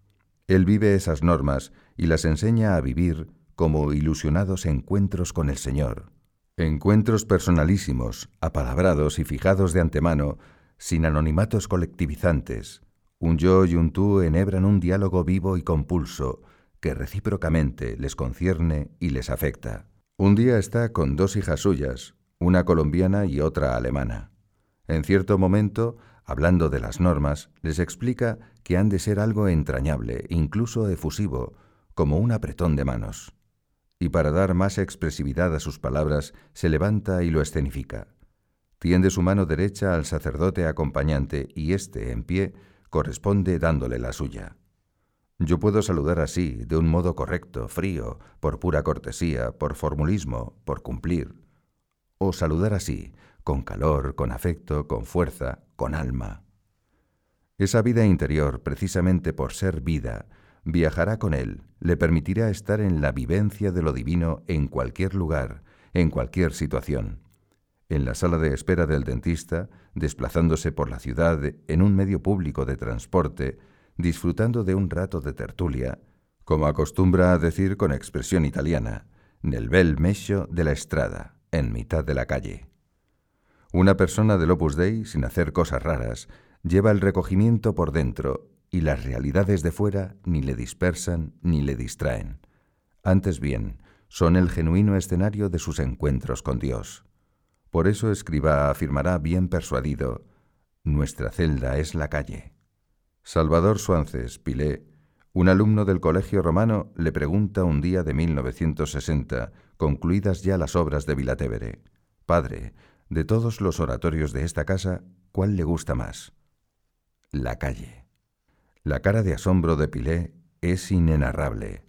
Él vive esas normas y las enseña a vivir como ilusionados encuentros con el Señor. Encuentros personalísimos, apalabrados y fijados de antemano, sin anonimatos colectivizantes. Un yo y un tú enhebran un diálogo vivo y compulso, que recíprocamente les concierne y les afecta. Un día está con dos hijas suyas, una colombiana y otra alemana. En cierto momento hablando de las normas, les explica que han de ser algo entrañable, incluso efusivo, como un apretón de manos. Y para dar más expresividad a sus palabras, se levanta y lo escenifica. Tiende su mano derecha al sacerdote acompañante y éste, en pie, corresponde dándole la suya. Yo puedo saludar así, de un modo correcto, frío, por pura cortesía, por formulismo, por cumplir. O saludar así, con calor, con afecto, con fuerza, con alma. Esa vida interior, precisamente por ser vida, viajará con él, le permitirá estar en la vivencia de lo divino en cualquier lugar, en cualquier situación. En la sala de espera del dentista, desplazándose por la ciudad en un medio público de transporte, disfrutando de un rato de tertulia, como acostumbra a decir con expresión italiana, nel bel mecho de la estrada, en mitad de la calle. Una persona del Opus Dei, sin hacer cosas raras, lleva el recogimiento por dentro y las realidades de fuera ni le dispersan ni le distraen. Antes bien, son el genuino escenario de sus encuentros con Dios. Por eso escriba afirmará bien persuadido, nuestra celda es la calle. Salvador Suances, Pilé, un alumno del Colegio Romano, le pregunta un día de 1960, concluidas ya las obras de Vilatevere, Padre, de todos los oratorios de esta casa, ¿cuál le gusta más? La calle. La cara de asombro de Pilé es inenarrable.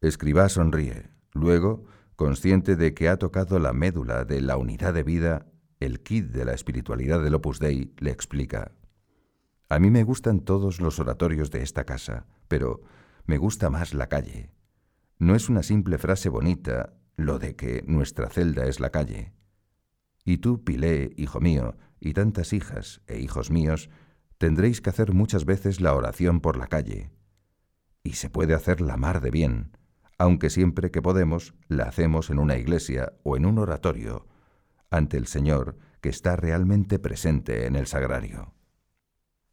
Escribá sonríe. Luego, consciente de que ha tocado la médula de la unidad de vida, el kit de la espiritualidad del Opus Dei, le explica. A mí me gustan todos los oratorios de esta casa, pero me gusta más la calle. No es una simple frase bonita lo de que nuestra celda es la calle. Y tú, Pilé, hijo mío, y tantas hijas e hijos míos, tendréis que hacer muchas veces la oración por la calle. Y se puede hacer la mar de bien, aunque siempre que podemos la hacemos en una iglesia o en un oratorio, ante el Señor que está realmente presente en el sagrario.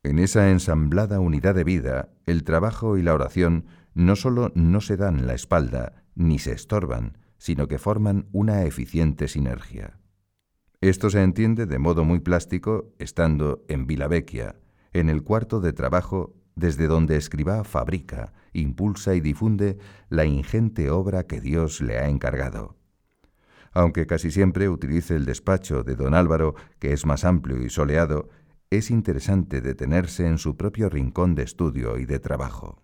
En esa ensamblada unidad de vida, el trabajo y la oración no solo no se dan la espalda ni se estorban, sino que forman una eficiente sinergia. Esto se entiende de modo muy plástico estando en Vilavecchia, en el cuarto de trabajo desde donde escriba fabrica, impulsa y difunde la ingente obra que Dios le ha encargado. Aunque casi siempre utilice el despacho de don Álvaro, que es más amplio y soleado, es interesante detenerse en su propio rincón de estudio y de trabajo.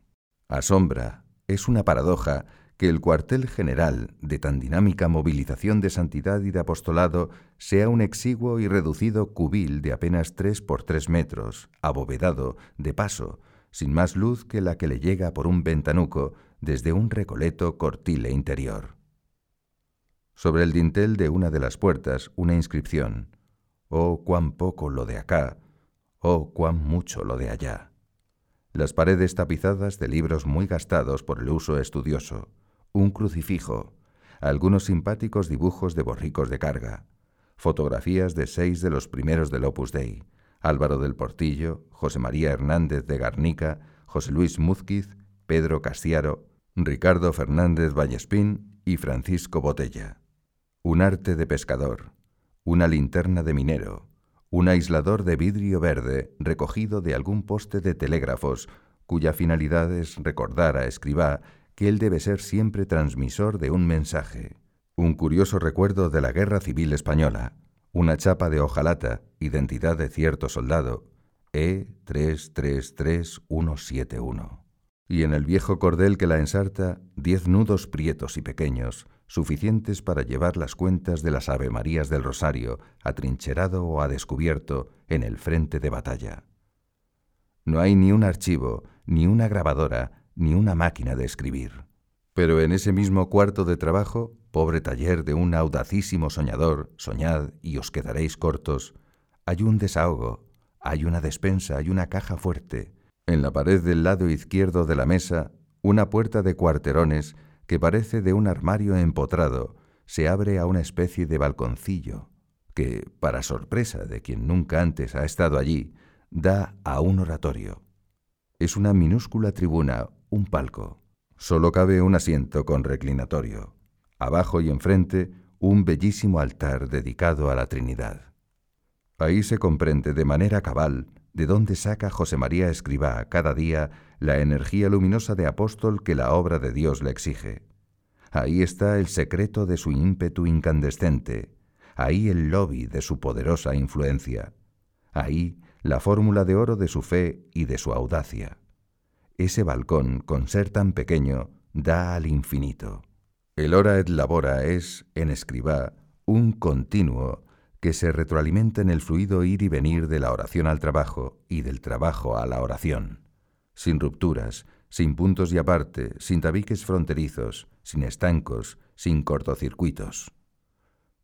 Asombra, es una paradoja que el cuartel general de tan dinámica movilización de santidad y de apostolado sea un exiguo y reducido cubil de apenas tres por tres metros, abovedado, de paso, sin más luz que la que le llega por un ventanuco desde un recoleto cortile interior. Sobre el dintel de una de las puertas una inscripción. Oh, cuán poco lo de acá, oh, cuán mucho lo de allá. Las paredes tapizadas de libros muy gastados por el uso estudioso un crucifijo, algunos simpáticos dibujos de borricos de carga, fotografías de seis de los primeros del Opus Dei, Álvaro del Portillo, José María Hernández de Garnica, José Luis Múzquiz, Pedro Castiaro, Ricardo Fernández Vallespín y Francisco Botella. Un arte de pescador, una linterna de minero, un aislador de vidrio verde recogido de algún poste de telégrafos cuya finalidad es recordar a Escribá que él debe ser siempre transmisor de un mensaje, un curioso recuerdo de la Guerra Civil Española, una chapa de hojalata, identidad de cierto soldado, E333171. y en el viejo cordel que la ensarta diez nudos prietos y pequeños, suficientes para llevar las cuentas de las Avemarías del Rosario, atrincherado o a descubierto, en el frente de batalla. No hay ni un archivo, ni una grabadora, ni una máquina de escribir. Pero en ese mismo cuarto de trabajo, pobre taller de un audacísimo soñador, soñad y os quedaréis cortos, hay un desahogo, hay una despensa, y una caja fuerte, en la pared del lado izquierdo de la mesa, una puerta de cuarterones que parece de un armario empotrado se abre a una especie de balconcillo que, para sorpresa de quien nunca antes ha estado allí, da a un oratorio. Es una minúscula tribuna, un palco. Solo cabe un asiento con reclinatorio. Abajo y enfrente, un bellísimo altar dedicado a la Trinidad. Ahí se comprende de manera cabal de dónde saca José María Escribá cada día la energía luminosa de apóstol que la obra de Dios le exige. Ahí está el secreto de su ímpetu incandescente, ahí el lobby de su poderosa influencia, ahí la fórmula de oro de su fe y de su audacia. Ese balcón, con ser tan pequeño, da al infinito. El hora et labora es, en Escribá, un continuo que se retroalimenta en el fluido ir y venir de la oración al trabajo y del trabajo a la oración, sin rupturas, sin puntos y aparte, sin tabiques fronterizos, sin estancos, sin cortocircuitos.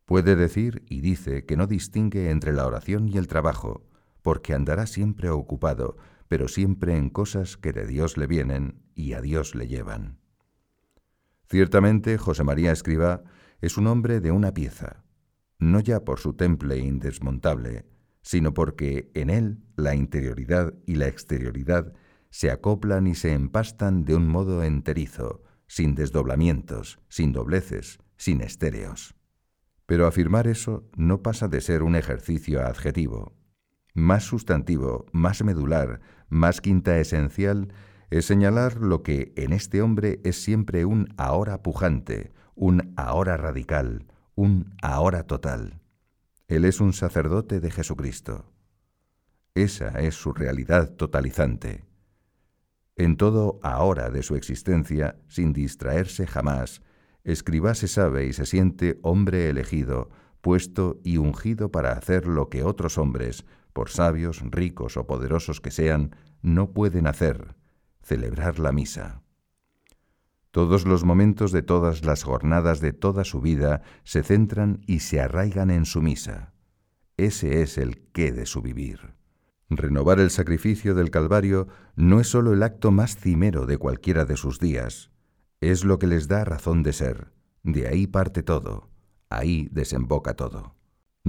Puede decir y dice que no distingue entre la oración y el trabajo, porque andará siempre ocupado, pero siempre en cosas que de Dios le vienen y a Dios le llevan. Ciertamente José María Escriba es un hombre de una pieza, no ya por su temple indesmontable, sino porque en él la interioridad y la exterioridad se acoplan y se empastan de un modo enterizo, sin desdoblamientos, sin dobleces, sin estéreos. Pero afirmar eso no pasa de ser un ejercicio adjetivo. Más sustantivo, más medular, más quinta esencial, es señalar lo que en este hombre es siempre un ahora pujante, un ahora radical, un ahora total. Él es un sacerdote de Jesucristo. Esa es su realidad totalizante. En todo ahora de su existencia, sin distraerse jamás, escriba se sabe y se siente hombre elegido, puesto y ungido para hacer lo que otros hombres, por sabios, ricos o poderosos que sean, no pueden hacer, celebrar la misa. Todos los momentos de todas las jornadas de toda su vida se centran y se arraigan en su misa. Ese es el qué de su vivir. Renovar el sacrificio del Calvario no es sólo el acto más cimero de cualquiera de sus días, es lo que les da razón de ser. De ahí parte todo, ahí desemboca todo.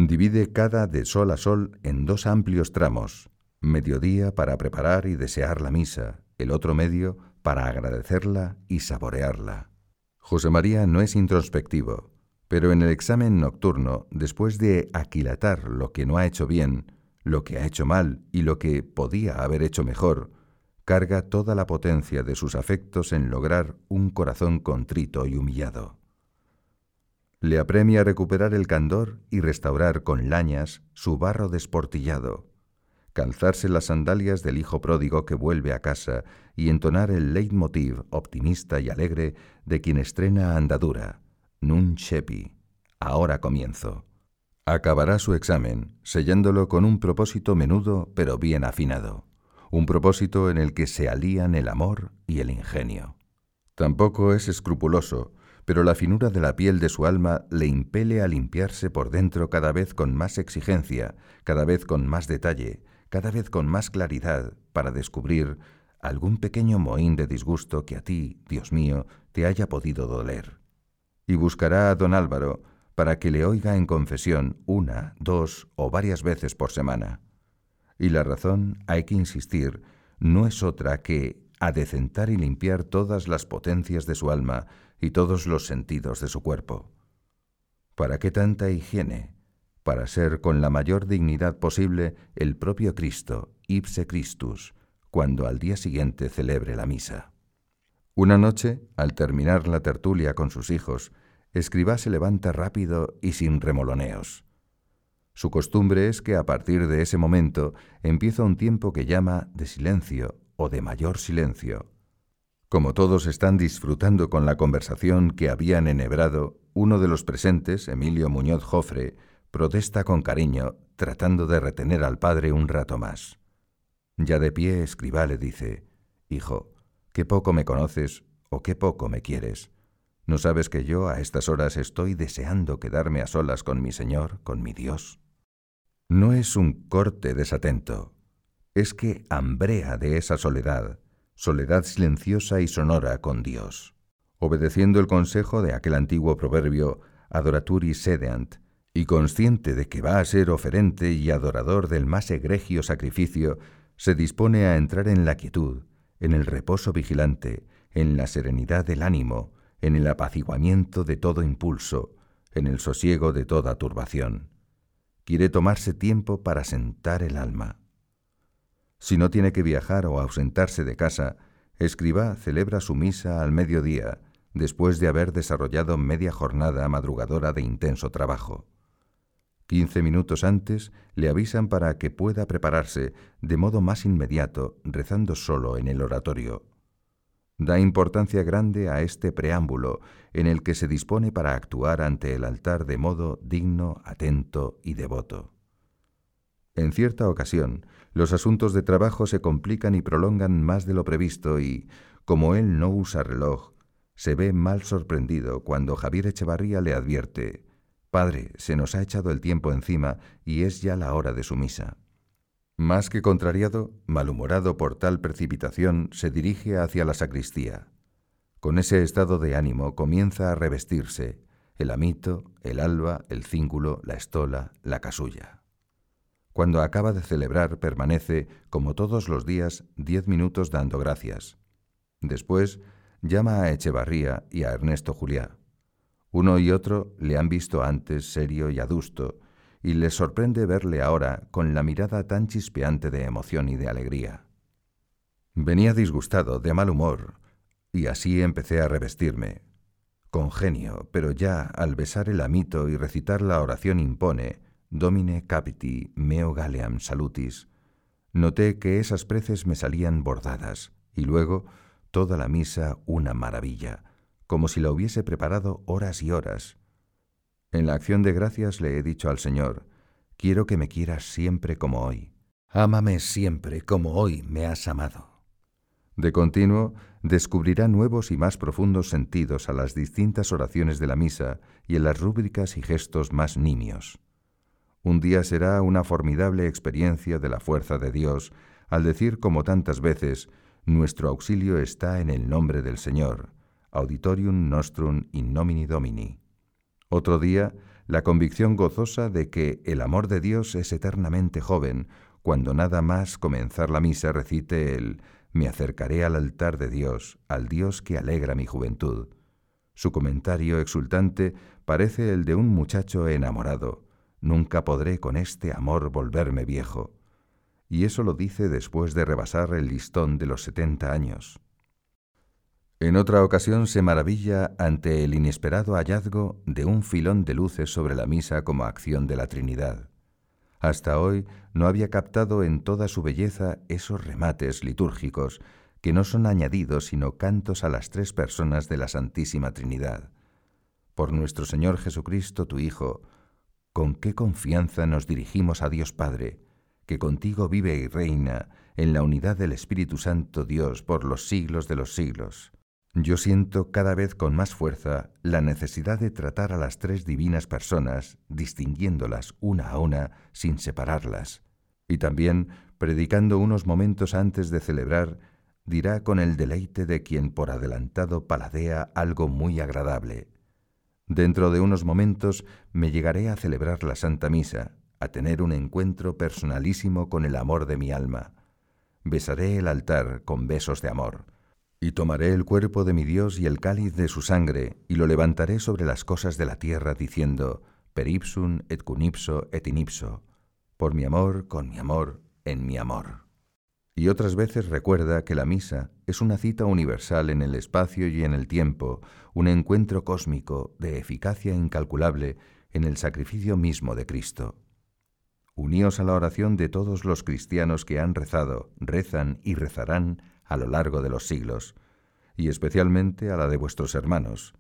Divide cada de sol a sol en dos amplios tramos, mediodía para preparar y desear la misa, el otro medio para agradecerla y saborearla. José María no es introspectivo, pero en el examen nocturno, después de aquilatar lo que no ha hecho bien, lo que ha hecho mal y lo que podía haber hecho mejor, carga toda la potencia de sus afectos en lograr un corazón contrito y humillado. Le apremia recuperar el candor y restaurar con lañas su barro desportillado, calzarse las sandalias del hijo pródigo que vuelve a casa y entonar el leitmotiv optimista y alegre de quien estrena andadura, Nun Shepi, ahora comienzo. Acabará su examen, sellándolo con un propósito menudo pero bien afinado, un propósito en el que se alían el amor y el ingenio. Tampoco es escrupuloso, pero la finura de la piel de su alma le impele a limpiarse por dentro cada vez con más exigencia, cada vez con más detalle, cada vez con más claridad para descubrir algún pequeño mohín de disgusto que a ti, Dios mío, te haya podido doler. Y buscará a don Álvaro para que le oiga en confesión una, dos o varias veces por semana. Y la razón, hay que insistir, no es otra que adecentar y limpiar todas las potencias de su alma y todos los sentidos de su cuerpo. ¿Para qué tanta higiene? para ser con la mayor dignidad posible el propio Cristo, ipse Christus, cuando al día siguiente celebre la misa. Una noche, al terminar la tertulia con sus hijos, Escribá se levanta rápido y sin remoloneos. Su costumbre es que a partir de ese momento empieza un tiempo que llama de silencio o de mayor silencio. Como todos están disfrutando con la conversación que habían enhebrado, uno de los presentes, Emilio Muñoz Jofre, protesta con cariño, tratando de retener al padre un rato más. Ya de pie, escriba le dice, Hijo, qué poco me conoces o qué poco me quieres. ¿No sabes que yo a estas horas estoy deseando quedarme a solas con mi Señor, con mi Dios? No es un corte desatento, es que hambrea de esa soledad, soledad silenciosa y sonora con Dios. Obedeciendo el consejo de aquel antiguo proverbio adoraturi sedeant, y consciente de que va a ser oferente y adorador del más egregio sacrificio, se dispone a entrar en la quietud, en el reposo vigilante, en la serenidad del ánimo, en el apaciguamiento de todo impulso, en el sosiego de toda turbación. Quiere tomarse tiempo para sentar el alma. Si no tiene que viajar o ausentarse de casa, escriba celebra su misa al mediodía, después de haber desarrollado media jornada madrugadora de intenso trabajo. Quince minutos antes le avisan para que pueda prepararse de modo más inmediato, rezando solo en el oratorio. Da importancia grande a este preámbulo en el que se dispone para actuar ante el altar de modo digno, atento y devoto. En cierta ocasión, los asuntos de trabajo se complican y prolongan más de lo previsto y, como él no usa reloj, se ve mal sorprendido cuando Javier Echevarría le advierte, Padre, se nos ha echado el tiempo encima y es ya la hora de su misa. Más que contrariado, malhumorado por tal precipitación, se dirige hacia la sacristía. Con ese estado de ánimo comienza a revestirse el amito, el alba, el cíngulo, la estola, la casulla. Cuando acaba de celebrar, permanece, como todos los días, diez minutos dando gracias. Después, llama a Echevarría y a Ernesto Juliá. Uno y otro le han visto antes serio y adusto, y les sorprende verle ahora con la mirada tan chispeante de emoción y de alegría. Venía disgustado, de mal humor, y así empecé a revestirme. Con genio, pero ya al besar el amito y recitar la oración impone, Domine capiti meo galeam salutis. Noté que esas preces me salían bordadas, y luego toda la misa una maravilla, como si la hubiese preparado horas y horas. En la acción de gracias le he dicho al Señor, quiero que me quieras siempre como hoy. Ámame siempre como hoy me has amado. De continuo, descubrirá nuevos y más profundos sentidos a las distintas oraciones de la misa y en las rúbricas y gestos más nimios. Un día será una formidable experiencia de la fuerza de Dios al decir como tantas veces, nuestro auxilio está en el nombre del Señor, auditorium nostrum in nomini Domini. Otro día, la convicción gozosa de que el amor de Dios es eternamente joven, cuando nada más comenzar la misa recite el Me acercaré al altar de Dios, al Dios que alegra mi juventud. Su comentario exultante parece el de un muchacho enamorado, Nunca podré con este amor volverme viejo. Y eso lo dice después de rebasar el listón de los setenta años. En otra ocasión se maravilla ante el inesperado hallazgo de un filón de luces sobre la misa como acción de la Trinidad. Hasta hoy no había captado en toda su belleza esos remates litúrgicos que no son añadidos sino cantos a las tres personas de la Santísima Trinidad. Por nuestro Señor Jesucristo, tu Hijo, con qué confianza nos dirigimos a Dios Padre, que contigo vive y reina en la unidad del Espíritu Santo Dios por los siglos de los siglos. Yo siento cada vez con más fuerza la necesidad de tratar a las tres divinas personas, distinguiéndolas una a una sin separarlas. Y también, predicando unos momentos antes de celebrar, dirá con el deleite de quien por adelantado paladea algo muy agradable. Dentro de unos momentos me llegaré a celebrar la Santa Misa, a tener un encuentro personalísimo con el amor de mi alma. Besaré el altar con besos de amor, y tomaré el cuerpo de mi Dios y el cáliz de su sangre, y lo levantaré sobre las cosas de la tierra, diciendo, per ipsum et cunipso et inipso, por mi amor, con mi amor, en mi amor y otras veces recuerda que la misa es una cita universal en el espacio y en el tiempo, un encuentro cósmico de eficacia incalculable en el sacrificio mismo de Cristo. Uníos a la oración de todos los cristianos que han rezado, rezan y rezarán a lo largo de los siglos, y especialmente a la de vuestros hermanos,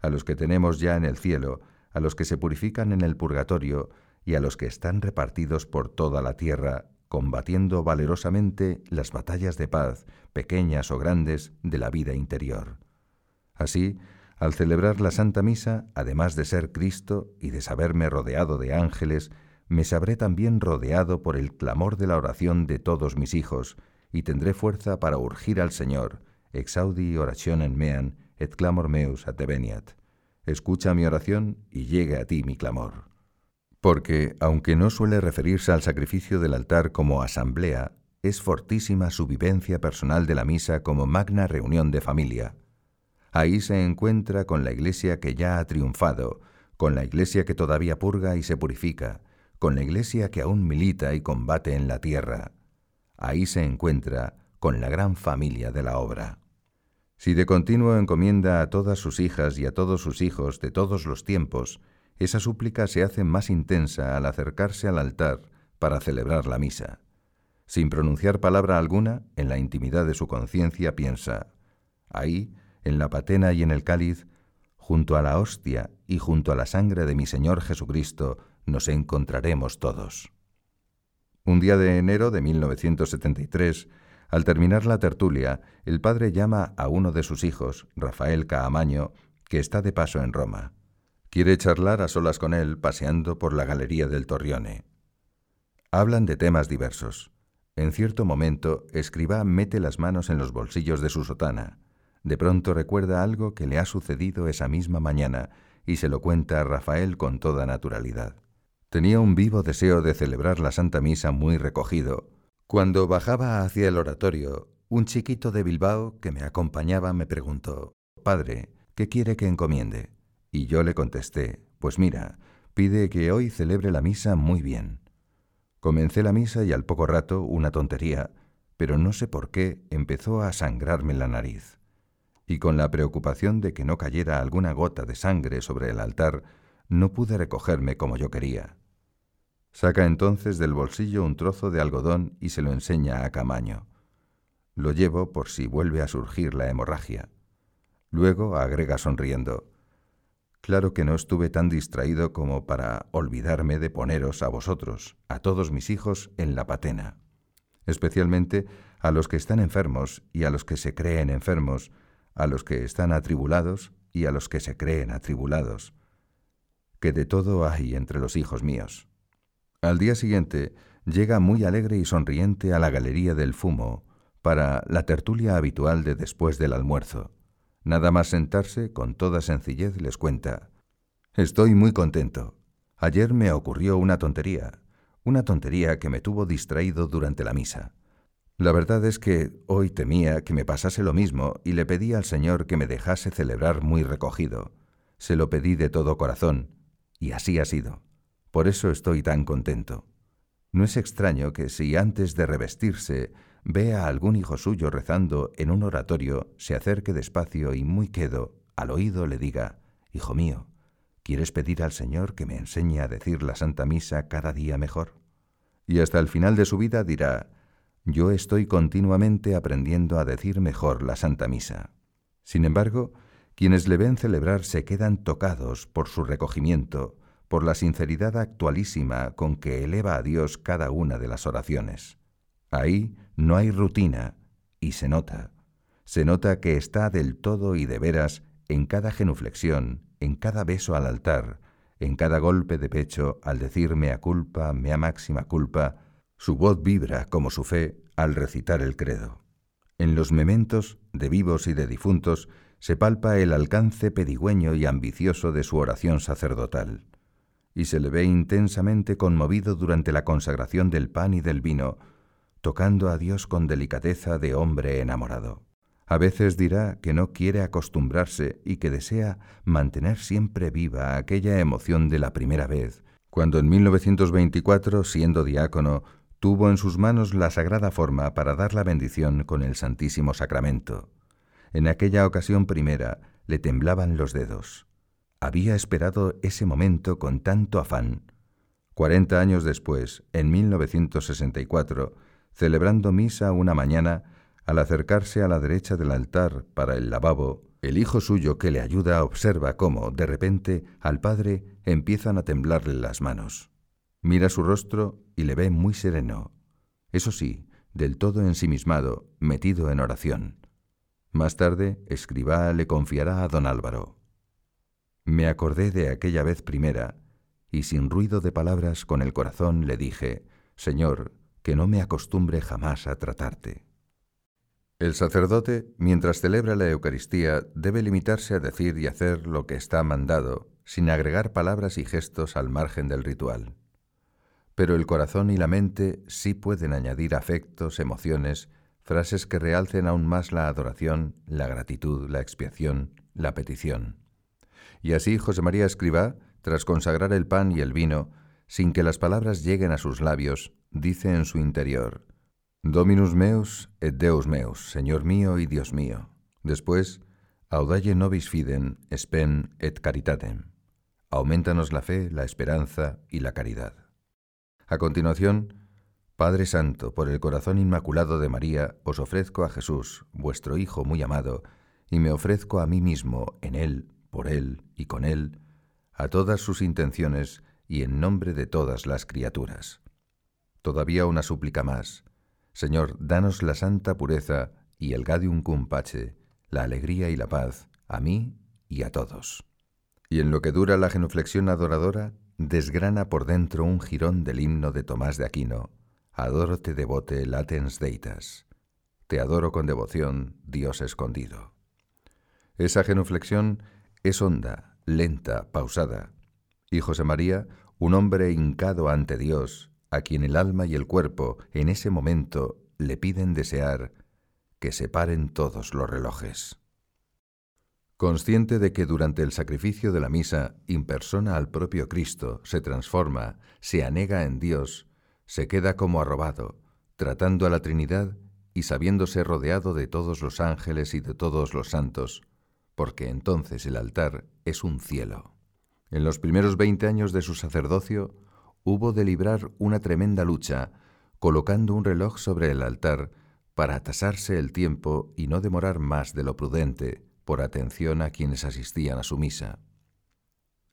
a los que tenemos ya en el cielo, a los que se purifican en el purgatorio y a los que están repartidos por toda la tierra, combatiendo valerosamente las batallas de paz, pequeñas o grandes, de la vida interior. Así, al celebrar la Santa Misa, además de ser Cristo y de saberme rodeado de ángeles, me sabré también rodeado por el clamor de la oración de todos mis hijos, y tendré fuerza para urgir al Señor, exaudi orationem mean, et clamor meus adveniat. Escucha mi oración y llegue a ti mi clamor. Porque, aunque no suele referirse al sacrificio del altar como asamblea, es fortísima su vivencia personal de la misa como magna reunión de familia. Ahí se encuentra con la iglesia que ya ha triunfado, con la iglesia que todavía purga y se purifica, con la iglesia que aún milita y combate en la tierra. Ahí se encuentra con la gran familia de la obra. Si de continuo encomienda a todas sus hijas y a todos sus hijos de todos los tiempos, esa súplica se hace más intensa al acercarse al altar para celebrar la misa. Sin pronunciar palabra alguna, en la intimidad de su conciencia piensa, ahí, en la patena y en el cáliz, junto a la hostia y junto a la sangre de mi Señor Jesucristo, nos encontraremos todos. Un día de enero de 1973, al terminar la tertulia, el padre llama a uno de sus hijos, Rafael Caamaño, que está de paso en Roma. Quiere charlar a solas con él paseando por la galería del Torrione. Hablan de temas diversos. En cierto momento, Escribá mete las manos en los bolsillos de su sotana. De pronto recuerda algo que le ha sucedido esa misma mañana y se lo cuenta a Rafael con toda naturalidad. Tenía un vivo deseo de celebrar la Santa Misa muy recogido, cuando bajaba hacia el oratorio, un chiquito de Bilbao que me acompañaba me preguntó, Padre, ¿qué quiere que encomiende? Y yo le contesté, Pues mira, pide que hoy celebre la misa muy bien. Comencé la misa y al poco rato, una tontería, pero no sé por qué empezó a sangrarme la nariz. Y con la preocupación de que no cayera alguna gota de sangre sobre el altar, no pude recogerme como yo quería. Saca entonces del bolsillo un trozo de algodón y se lo enseña a Camaño. Lo llevo por si vuelve a surgir la hemorragia. Luego agrega sonriendo, Claro que no estuve tan distraído como para olvidarme de poneros a vosotros, a todos mis hijos, en la patena, especialmente a los que están enfermos y a los que se creen enfermos, a los que están atribulados y a los que se creen atribulados, que de todo hay entre los hijos míos. Al día siguiente llega muy alegre y sonriente a la Galería del Fumo para la tertulia habitual de después del almuerzo. Nada más sentarse, con toda sencillez les cuenta. Estoy muy contento. Ayer me ocurrió una tontería, una tontería que me tuvo distraído durante la misa. La verdad es que hoy temía que me pasase lo mismo y le pedí al Señor que me dejase celebrar muy recogido. Se lo pedí de todo corazón, y así ha sido. Por eso estoy tan contento. No es extraño que si antes de revestirse ve a algún hijo suyo rezando en un oratorio, se acerque despacio y muy quedo, al oído le diga, Hijo mío, ¿quieres pedir al Señor que me enseñe a decir la Santa Misa cada día mejor? Y hasta el final de su vida dirá, Yo estoy continuamente aprendiendo a decir mejor la Santa Misa. Sin embargo, quienes le ven celebrar se quedan tocados por su recogimiento, por la sinceridad actualísima con que eleva a Dios cada una de las oraciones. Ahí no hay rutina y se nota. Se nota que está del todo y de veras en cada genuflexión, en cada beso al altar, en cada golpe de pecho al decir mea culpa, mea máxima culpa, su voz vibra como su fe al recitar el credo. En los mementos de vivos y de difuntos se palpa el alcance pedigüeño y ambicioso de su oración sacerdotal y se le ve intensamente conmovido durante la consagración del pan y del vino, tocando a Dios con delicadeza de hombre enamorado. A veces dirá que no quiere acostumbrarse y que desea mantener siempre viva aquella emoción de la primera vez, cuando en 1924, siendo diácono, tuvo en sus manos la sagrada forma para dar la bendición con el Santísimo Sacramento. En aquella ocasión primera le temblaban los dedos. Había esperado ese momento con tanto afán. Cuarenta años después, en 1964, celebrando misa una mañana, al acercarse a la derecha del altar para el lavabo, el hijo suyo que le ayuda observa cómo, de repente, al padre empiezan a temblarle las manos. Mira su rostro y le ve muy sereno. Eso sí, del todo ensimismado, metido en oración. Más tarde, escribá le confiará a don Álvaro. Me acordé de aquella vez primera, y sin ruido de palabras con el corazón le dije, Señor, que no me acostumbre jamás a tratarte. El sacerdote, mientras celebra la Eucaristía, debe limitarse a decir y hacer lo que está mandado, sin agregar palabras y gestos al margen del ritual. Pero el corazón y la mente sí pueden añadir afectos, emociones, frases que realcen aún más la adoración, la gratitud, la expiación, la petición. Y así José María Escribá, tras consagrar el pan y el vino, sin que las palabras lleguen a sus labios, dice en su interior, Dominus meus et Deus meus, Señor mío y Dios mío. Después, audalle nobis fidem, spem et caritatem. Aumentanos la fe, la esperanza y la caridad. A continuación, Padre Santo, por el corazón inmaculado de María, os ofrezco a Jesús, vuestro Hijo muy amado, y me ofrezco a mí mismo, en Él, por Él y con Él, a todas sus intenciones y en nombre de todas las criaturas. Todavía una súplica más. Señor, danos la santa pureza y el gadium cum pace, la alegría y la paz, a mí y a todos. Y en lo que dura la genuflexión adoradora, desgrana por dentro un jirón del himno de Tomás de Aquino, Adoro te devote latens deitas. Te adoro con devoción, Dios escondido. Esa genuflexión es honda, lenta, pausada. Y José María, un hombre hincado ante Dios, a quien el alma y el cuerpo en ese momento le piden desear que se paren todos los relojes. Consciente de que durante el sacrificio de la misa impersona al propio Cristo, se transforma, se anega en Dios, se queda como arrobado, tratando a la Trinidad y sabiéndose rodeado de todos los ángeles y de todos los santos, porque entonces el altar es un cielo. En los primeros veinte años de su sacerdocio hubo de librar una tremenda lucha, colocando un reloj sobre el altar para atasarse el tiempo y no demorar más de lo prudente, por atención a quienes asistían a su misa.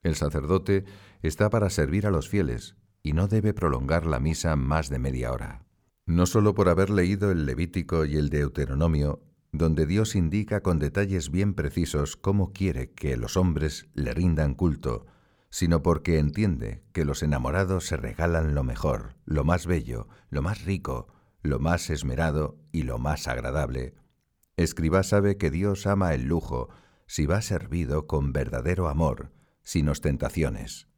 El sacerdote está para servir a los fieles, y no debe prolongar la misa más de media hora. No sólo por haber leído el Levítico y el Deuteronomio, donde Dios indica con detalles bien precisos cómo quiere que los hombres le rindan culto, sino porque entiende que los enamorados se regalan lo mejor, lo más bello, lo más rico, lo más esmerado y lo más agradable. Escribá sabe que Dios ama el lujo si va servido con verdadero amor, sin ostentaciones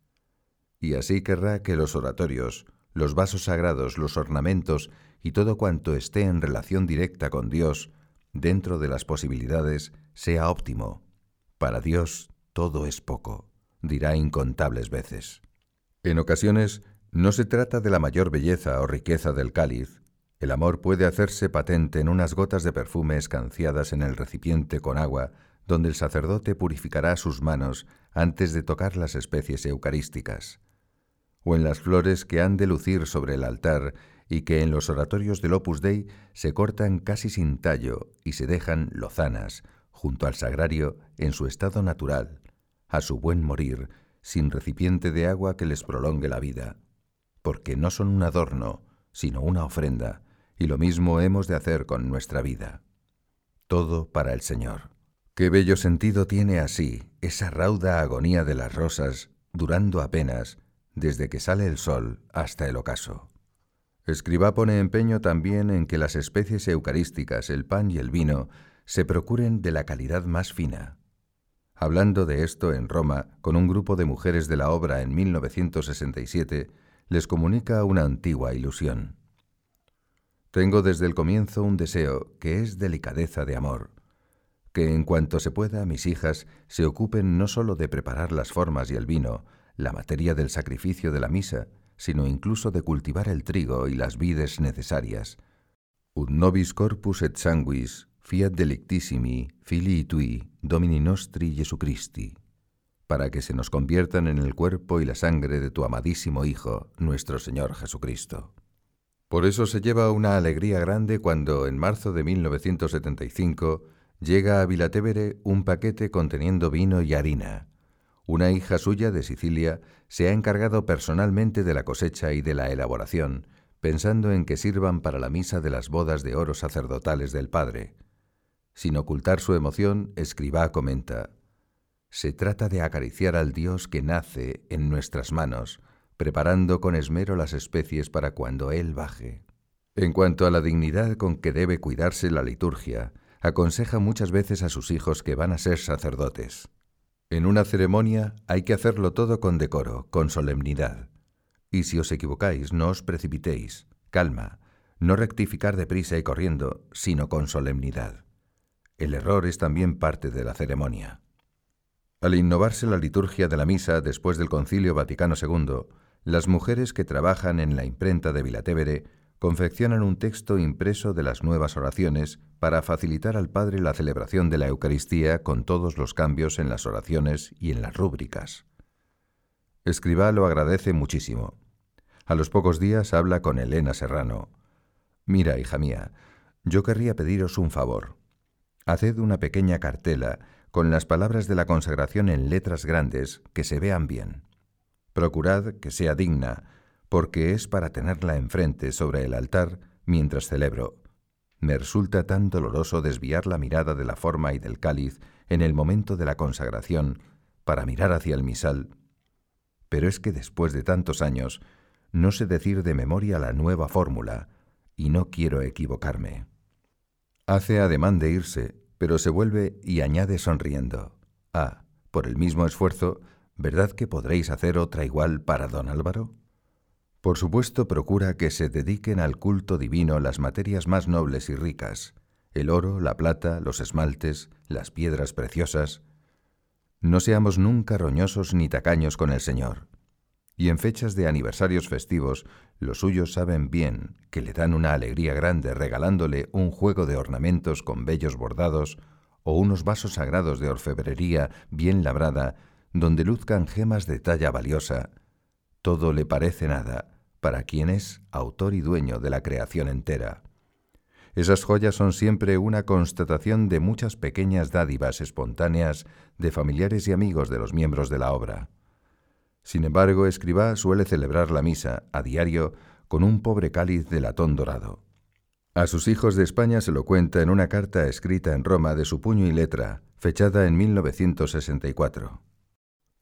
y así querrá que los oratorios, los vasos sagrados, los ornamentos y todo cuanto esté en relación directa con Dios, dentro de las posibilidades, sea óptimo. Para Dios todo es poco, dirá incontables veces. En ocasiones no se trata de la mayor belleza o riqueza del cáliz. El amor puede hacerse patente en unas gotas de perfume escanciadas en el recipiente con agua, donde el sacerdote purificará sus manos antes de tocar las especies eucarísticas o en las flores que han de lucir sobre el altar y que en los oratorios del Opus Dei se cortan casi sin tallo y se dejan lozanas junto al sagrario en su estado natural, a su buen morir, sin recipiente de agua que les prolongue la vida, porque no son un adorno, sino una ofrenda, y lo mismo hemos de hacer con nuestra vida. Todo para el Señor. Qué bello sentido tiene así esa rauda agonía de las rosas, durando apenas, desde que sale el sol hasta el ocaso. Escribá pone empeño también en que las especies eucarísticas, el pan y el vino, se procuren de la calidad más fina. Hablando de esto en Roma, con un grupo de mujeres de la obra en 1967, les comunica una antigua ilusión. Tengo desde el comienzo un deseo que es delicadeza de amor, que en cuanto se pueda mis hijas se ocupen no sólo de preparar las formas y el vino, la materia del sacrificio de la misa, sino incluso de cultivar el trigo y las vides necesarias. Ut nobis corpus et sanguis fiat delictissimi filii tui domini nostri Jesucristi, para que se nos conviertan en el cuerpo y la sangre de tu amadísimo Hijo, nuestro Señor Jesucristo. Por eso se lleva una alegría grande cuando, en marzo de 1975, llega a Vilatevere un paquete conteniendo vino y harina. Una hija suya de Sicilia se ha encargado personalmente de la cosecha y de la elaboración, pensando en que sirvan para la misa de las bodas de oro sacerdotales del padre. Sin ocultar su emoción, Escribá comenta, Se trata de acariciar al Dios que nace en nuestras manos, preparando con esmero las especies para cuando Él baje. En cuanto a la dignidad con que debe cuidarse la liturgia, aconseja muchas veces a sus hijos que van a ser sacerdotes. En una ceremonia hay que hacerlo todo con decoro, con solemnidad. Y si os equivocáis, no os precipitéis, calma, no rectificar deprisa y corriendo, sino con solemnidad. El error es también parte de la ceremonia. Al innovarse la liturgia de la misa después del Concilio Vaticano II, las mujeres que trabajan en la imprenta de Vilatevere confeccionan un texto impreso de las nuevas oraciones para facilitar al Padre la celebración de la Eucaristía con todos los cambios en las oraciones y en las rúbricas. Escribá lo agradece muchísimo. A los pocos días habla con Elena Serrano. Mira, hija mía, yo querría pediros un favor. Haced una pequeña cartela con las palabras de la consagración en letras grandes que se vean bien. Procurad que sea digna, porque es para tenerla enfrente sobre el altar mientras celebro. Me resulta tan doloroso desviar la mirada de la forma y del cáliz en el momento de la consagración para mirar hacia el misal. Pero es que después de tantos años no sé decir de memoria la nueva fórmula y no quiero equivocarme. Hace ademán de irse, pero se vuelve y añade sonriendo. Ah, por el mismo esfuerzo, ¿verdad que podréis hacer otra igual para don Álvaro? Por supuesto, procura que se dediquen al culto divino las materias más nobles y ricas, el oro, la plata, los esmaltes, las piedras preciosas. No seamos nunca roñosos ni tacaños con el Señor. Y en fechas de aniversarios festivos, los suyos saben bien que le dan una alegría grande regalándole un juego de ornamentos con bellos bordados o unos vasos sagrados de orfebrería bien labrada donde luzcan gemas de talla valiosa todo le parece nada para quien es autor y dueño de la creación entera. Esas joyas son siempre una constatación de muchas pequeñas dádivas espontáneas de familiares y amigos de los miembros de la obra. Sin embargo, Escribá suele celebrar la misa a diario con un pobre cáliz de latón dorado. A sus hijos de España se lo cuenta en una carta escrita en Roma de su puño y letra, fechada en 1964.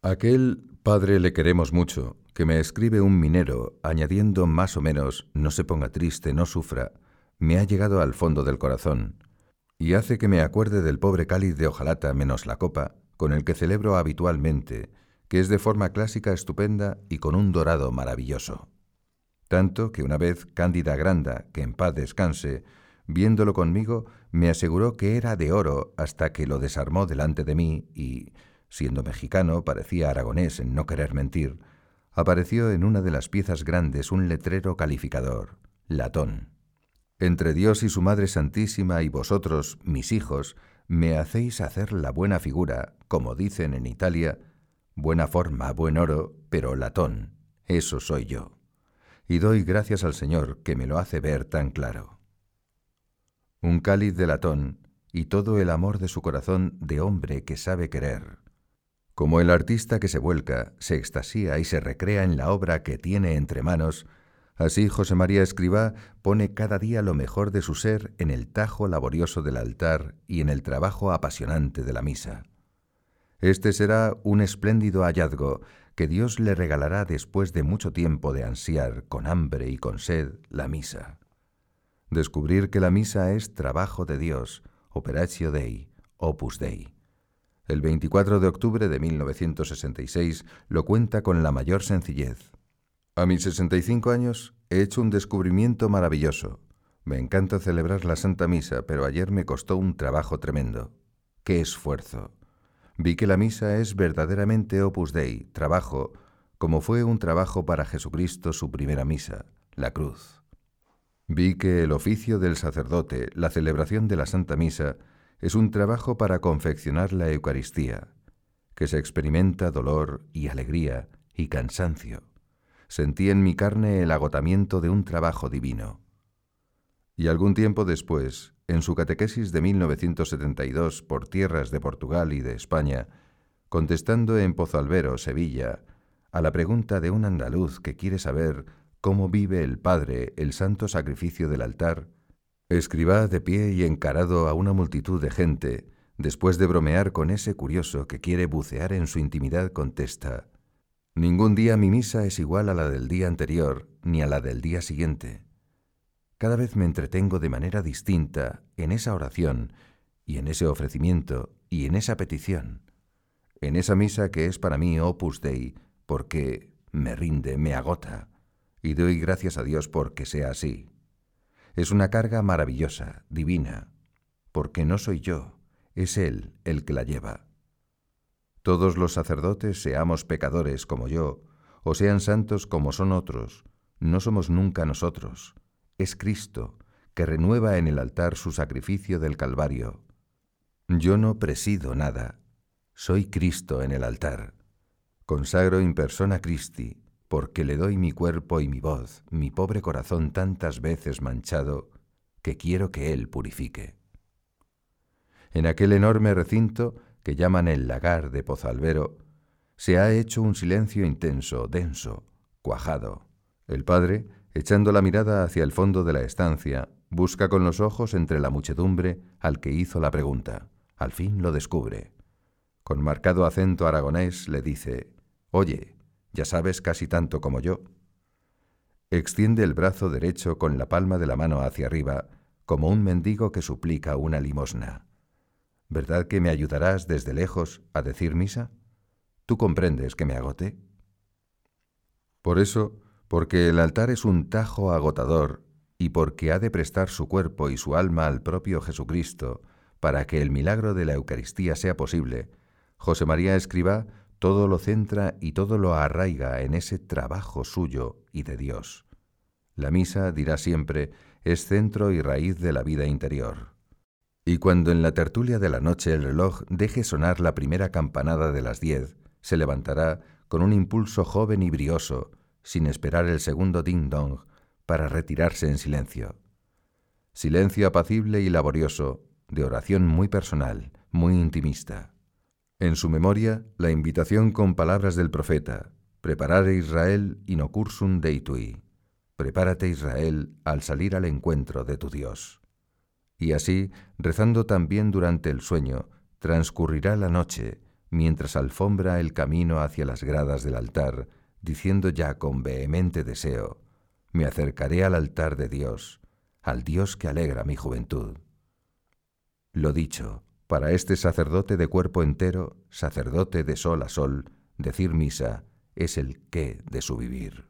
Aquel padre le queremos mucho, que me escribe un minero, añadiendo más o menos, no se ponga triste, no sufra, me ha llegado al fondo del corazón, y hace que me acuerde del pobre cáliz de hojalata menos la copa, con el que celebro habitualmente, que es de forma clásica estupenda y con un dorado maravilloso. Tanto que una vez Cándida Granda, que en paz descanse, viéndolo conmigo, me aseguró que era de oro hasta que lo desarmó delante de mí y, siendo mexicano, parecía aragonés en no querer mentir, apareció en una de las piezas grandes un letrero calificador, latón. Entre Dios y su Madre Santísima y vosotros, mis hijos, me hacéis hacer la buena figura, como dicen en Italia, buena forma, buen oro, pero latón, eso soy yo. Y doy gracias al Señor que me lo hace ver tan claro. Un cáliz de latón y todo el amor de su corazón de hombre que sabe querer, como el artista que se vuelca, se extasía y se recrea en la obra que tiene entre manos, así José María Escribá pone cada día lo mejor de su ser en el tajo laborioso del altar y en el trabajo apasionante de la misa. Este será un espléndido hallazgo que Dios le regalará después de mucho tiempo de ansiar, con hambre y con sed, la misa. Descubrir que la misa es trabajo de Dios, operatio Dei, opus Dei. El 24 de octubre de 1966 lo cuenta con la mayor sencillez. A mis 65 años he hecho un descubrimiento maravilloso. Me encanta celebrar la Santa Misa, pero ayer me costó un trabajo tremendo. ¡Qué esfuerzo! Vi que la misa es verdaderamente opus dei, trabajo, como fue un trabajo para Jesucristo su primera misa, la cruz. Vi que el oficio del sacerdote, la celebración de la Santa Misa, es un trabajo para confeccionar la Eucaristía, que se experimenta dolor y alegría y cansancio. sentí en mi carne el agotamiento de un trabajo divino. Y algún tiempo después, en su catequesis de 1972 por tierras de Portugal y de España, contestando en Pozalbero, Sevilla, a la pregunta de un andaluz que quiere saber cómo vive el Padre el santo sacrificio del altar, escriba de pie y encarado a una multitud de gente, después de bromear con ese curioso que quiere bucear en su intimidad, contesta, Ningún día mi misa es igual a la del día anterior ni a la del día siguiente. Cada vez me entretengo de manera distinta en esa oración y en ese ofrecimiento y en esa petición, en esa misa que es para mí opus dei, porque me rinde, me agota, y doy gracias a Dios porque sea así. Es una carga maravillosa, divina, porque no soy yo, es Él el que la lleva. Todos los sacerdotes, seamos pecadores como yo, o sean santos como son otros, no somos nunca nosotros, es Cristo, que renueva en el altar su sacrificio del Calvario. Yo no presido nada, soy Cristo en el altar. Consagro in persona Christi, porque le doy mi cuerpo y mi voz, mi pobre corazón tantas veces manchado, que quiero que Él purifique. En aquel enorme recinto que llaman el lagar de Pozalbero, se ha hecho un silencio intenso, denso, cuajado. El padre, echando la mirada hacia el fondo de la estancia, busca con los ojos entre la muchedumbre al que hizo la pregunta. Al fin lo descubre. Con marcado acento aragonés le dice, Oye, ya sabes casi tanto como yo. Extiende el brazo derecho con la palma de la mano hacia arriba, como un mendigo que suplica una limosna. ¿Verdad que me ayudarás desde lejos a decir misa? ¿Tú comprendes que me agote? Por eso, porque el altar es un tajo agotador y porque ha de prestar su cuerpo y su alma al propio Jesucristo para que el milagro de la Eucaristía sea posible, José María Escribá todo lo centra y todo lo arraiga en ese trabajo suyo y de Dios. La misa, dirá siempre, es centro y raíz de la vida interior. Y cuando en la tertulia de la noche el reloj deje sonar la primera campanada de las diez, se levantará con un impulso joven y brioso, sin esperar el segundo ding-dong, para retirarse en silencio. Silencio apacible y laborioso, de oración muy personal, muy intimista. En su memoria, la invitación con palabras del profeta, Preparare Israel inocursum deitui. Prepárate Israel al salir al encuentro de tu Dios. Y así, rezando también durante el sueño, transcurrirá la noche, mientras alfombra el camino hacia las gradas del altar, diciendo ya con vehemente deseo, me acercaré al altar de Dios, al Dios que alegra mi juventud. Lo dicho, para este sacerdote de cuerpo entero, sacerdote de sol a sol, decir misa es el qué de su vivir.